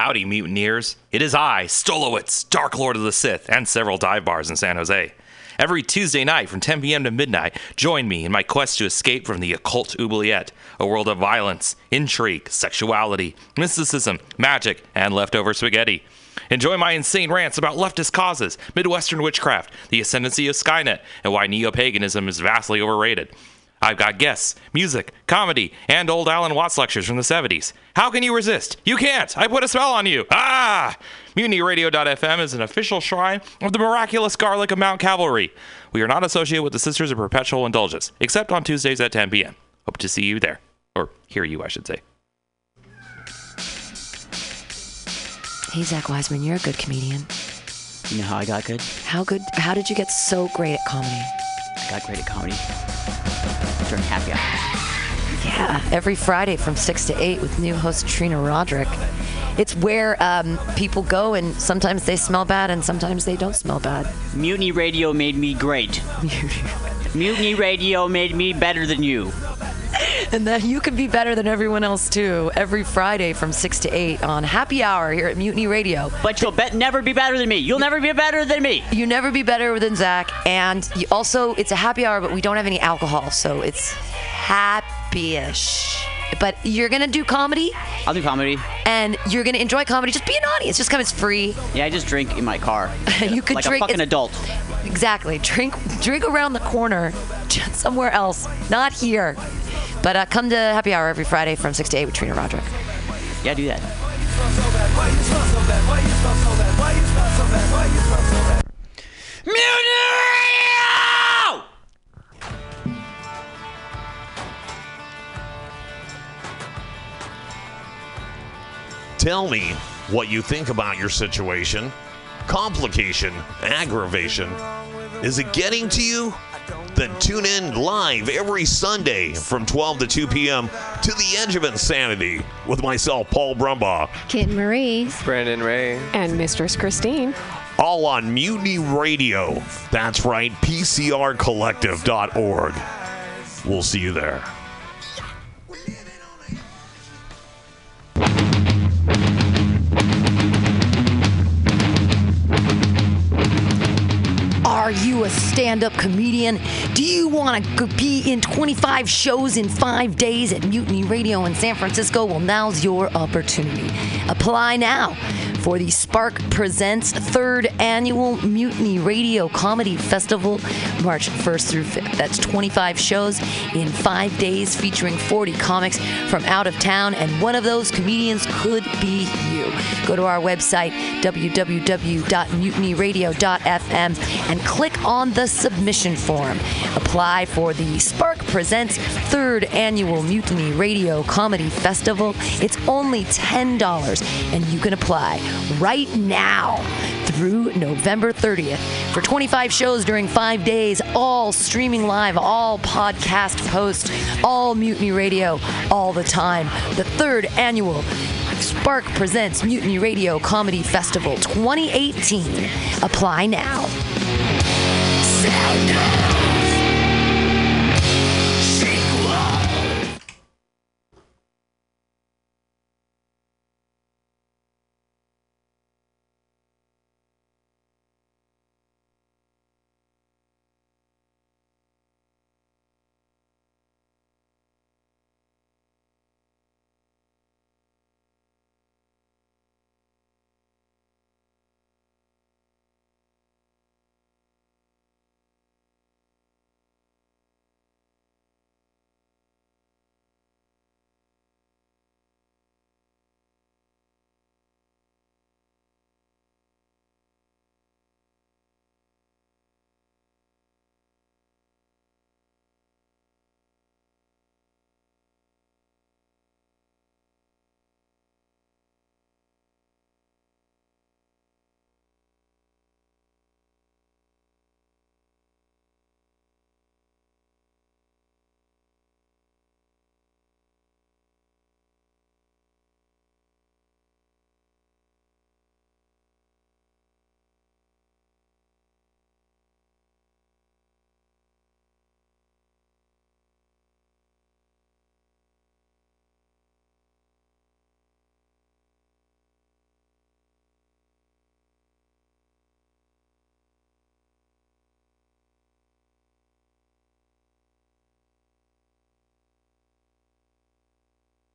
Howdy, mutineers. It is I, Stolowitz, Dark Lord of the Sith, and several dive bars in San Jose. Every Tuesday night from 10 p.m. to midnight, join me in my quest to escape from the occult oubliette, a world of violence, intrigue, sexuality, mysticism, magic, and leftover spaghetti. Enjoy my insane rants about leftist causes, Midwestern witchcraft, the ascendancy of Skynet, and why neo paganism is vastly overrated. I've got guests, music, comedy, and old Alan Watts lectures from the 70s. How can you resist? You can't! I put a spell on you! Ah! MutinyRadio.fm is an official shrine of the miraculous garlic of Mount Cavalry. We are not associated with the Sisters of Perpetual Indulgence, except on Tuesdays at 10 p.m. Hope to see you there. Or hear you, I should say. Hey, Zach Wiseman, you're a good comedian. You know how I got good? How good? How did you get so great at comedy? I got great at comedy during happy hour. Yeah, every Friday from 6 to 8 with new host Trina Roderick. It's where um, people go, and sometimes they smell bad, and sometimes they don't smell bad. Mutiny Radio made me great. Mutiny Radio made me better than you. And that you can be better than everyone else, too, every Friday from 6 to 8 on Happy Hour here at Mutiny Radio. But you'll bet never be better than me. You'll never be better than me. You never be better than Zach. And you also, it's a happy hour, but we don't have any alcohol, so it's happy-ish. But you're gonna do comedy, I'll do comedy. and you're gonna enjoy comedy. Just be an audience. Just come. It's free. Yeah, I just drink in my car. you could like drink. a fucking adult. Exactly. Drink, drink around the corner, just somewhere else, not here. But uh, come to happy hour every Friday from six to eight with Trina Roderick. Yeah, do that. Tell me what you think about your situation. Complication, aggravation. Is it getting to you? Then tune in live every Sunday from 12 to 2 p.m. to The Edge of Insanity with myself, Paul Brumbaugh. Kit Marie. Brandon Ray. And Mistress Christine. All on Mutiny Radio. That's right, PCRcollective.org. We'll see you there. Are you a stand up comedian? Do you want to be in 25 shows in five days at Mutiny Radio in San Francisco? Well, now's your opportunity. Apply now for the Spark Presents third annual Mutiny Radio Comedy Festival, March 1st through 5th. That's 25 shows in five days featuring 40 comics from out of town, and one of those comedians could be you. Go to our website, www.mutinyradio.fm, and click on the submission form. Apply for the Spark Presents third annual Mutiny Radio Comedy Festival. It's only $10, and you can apply right now through November 30th for 25 shows during five days, all streaming live, all podcast post, all Mutiny Radio, all the time. The third annual Spark Presents Mutiny Radio Comedy Festival 2018. Apply now.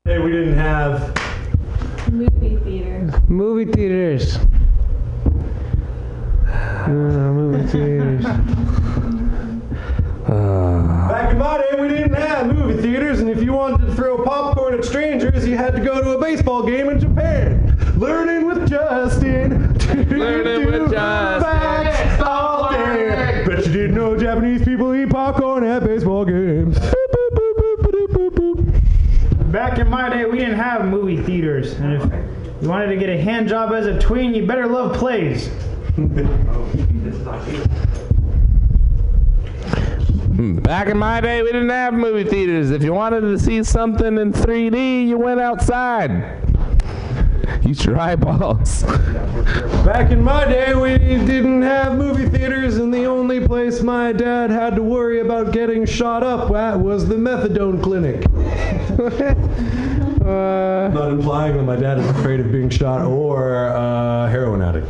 Hey, we didn't have Movie theater. movie theaters. Uh, movie theaters. Back in my day, we didn't have movie theaters, and if you wanted to throw popcorn at strangers, you had to go to a baseball game in Japan. Learning with Justin. Learning with Justin. Facts all day. Bet you didn't know Japanese people eat popcorn at baseball games. Back in my day, we didn't have movie theaters, and if you wanted to get a hand job as a tween, you better love plays. Back in my day, we didn't have movie theaters. If you wanted to see something in 3D, you went outside. Use your eyeballs. Back in my day, we didn't have movie theaters, and the only place my dad had to worry about getting shot up at was the methadone clinic. uh, Not implying that my dad is afraid of being shot or uh, heroin addict.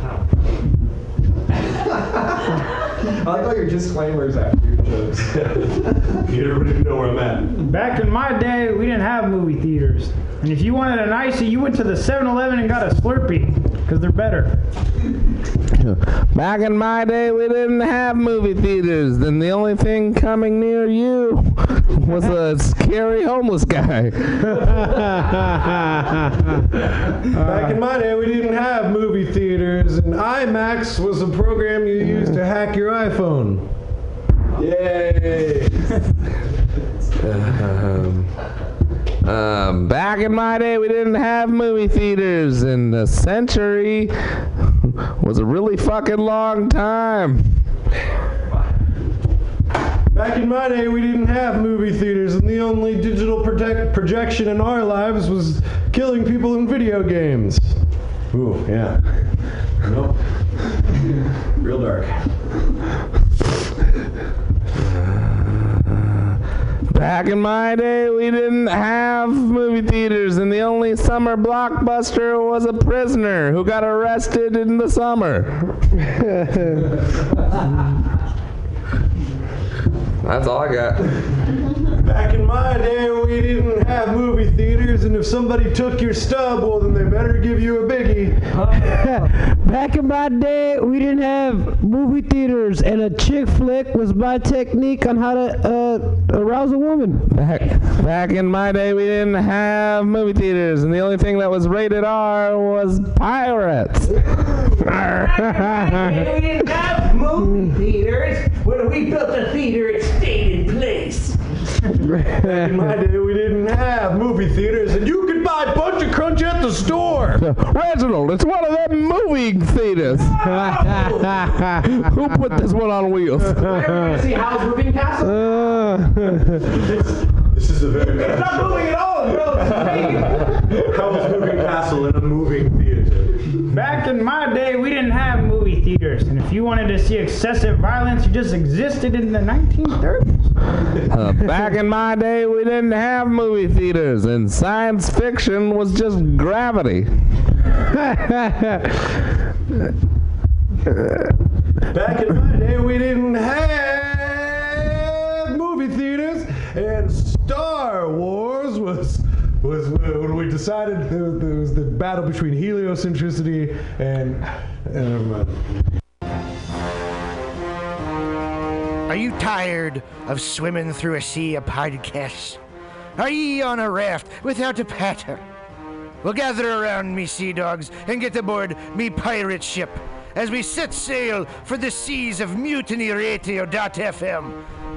I like all your disclaimers after your jokes. you everybody know where I'm at. Back in my day, we didn't have movie theaters. And if you wanted an icy, you went to the 7 Eleven and got a Slurpee, because they're better. Back in my day, we didn't have movie theaters. Then the only thing coming near you was a scary homeless guy. Back in my day, we didn't have movie theaters, and IMAX was a program you used to hack your iPhone. Yay! um, um, back in my day, we didn't have movie theaters, and a century was a really fucking long time. Back in my day, we didn't have movie theaters, and the only digital protect- projection in our lives was killing people in video games. Ooh, yeah. Nope. Real dark. Back in my day, we didn't have movie theaters, and the only summer blockbuster was a prisoner who got arrested in the summer. That's all I got. Back in my day, we didn't have movie theaters, and if somebody took your stub, well, then they better give you a biggie. Back in my day, we didn't have movie theaters, and a chick flick was my technique on how to uh, arouse a woman. Back, back in my day, we didn't have movie theaters, and the only thing that was rated R was pirates. we didn't have movie theaters. When we built a theater, it stayed in place. Back in my day, we didn't have movie theaters, and you could buy a Buncha Crunch at the store. Reginald, it's one of them movie theaters. Who put this one on wheels? see Howl's Moving Castle? Uh. This is a very It's not moving at all, bro. Howl's Moving Castle in a moving theater. Back in my day, we didn't have movie theaters, and if you wanted to see excessive violence, you just existed in the 1930s. Uh, back in my day, we didn't have movie theaters, and science fiction was just gravity. Back in my day, we didn't have movie theaters, and Star Wars was was when we decided there was, the battle between heliocentricity and. Um, Are you tired of swimming through a sea of podcasts? Are ye on a raft without a paddle? Well, gather around me, sea dogs, and get aboard me pirate ship as we set sail for the seas of mutinyradio.fm.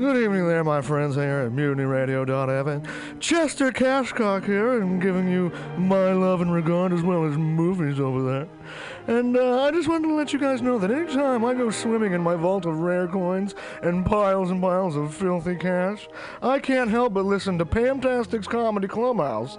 Good evening there, my friends here at MutinyRadio.fm. Chester Cashcock here, and giving you my love and regard as well as movies over there. And uh, I just wanted to let you guys know that anytime I go swimming in my vault of rare coins and piles and piles of filthy cash, I can't help but listen to Pamtastic's Comedy Clubhouse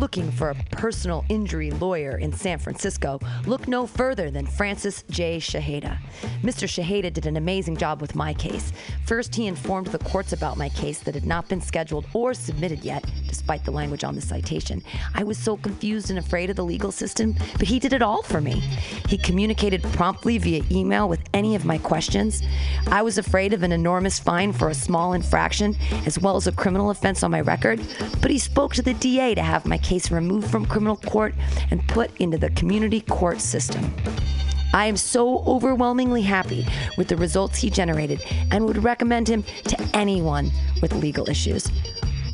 looking for a personal injury lawyer in San Francisco, look no further than Francis J. Shaheda. Mr. Shaheda did an amazing job with my case. First, he informed the courts about my case that had not been scheduled or submitted yet, despite the language on the citation. I was so confused and afraid of the legal system, but he did it all for me. He communicated promptly via email with any of my questions. I was afraid of an enormous fine for a small infraction, as well as a criminal offense on my record, but he spoke to the DA to have my case removed from criminal court and put into the community court system. I am so overwhelmingly happy with the results he generated and would recommend him to anyone with legal issues.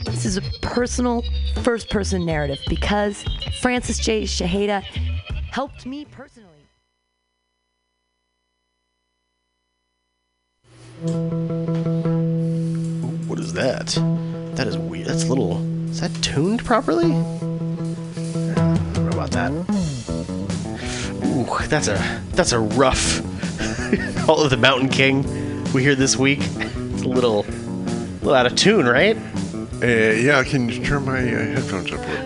This is a personal, first person narrative because Francis J. Shaheda helped me personally. What is that? That is weird. That's little. Is that tuned properly? Robot about that. Ooh, that's a that's a rough. Hall of the Mountain King we hear this week. It's a little, little out of tune, right? Uh, yeah, can you turn my uh, headphones up a little bit?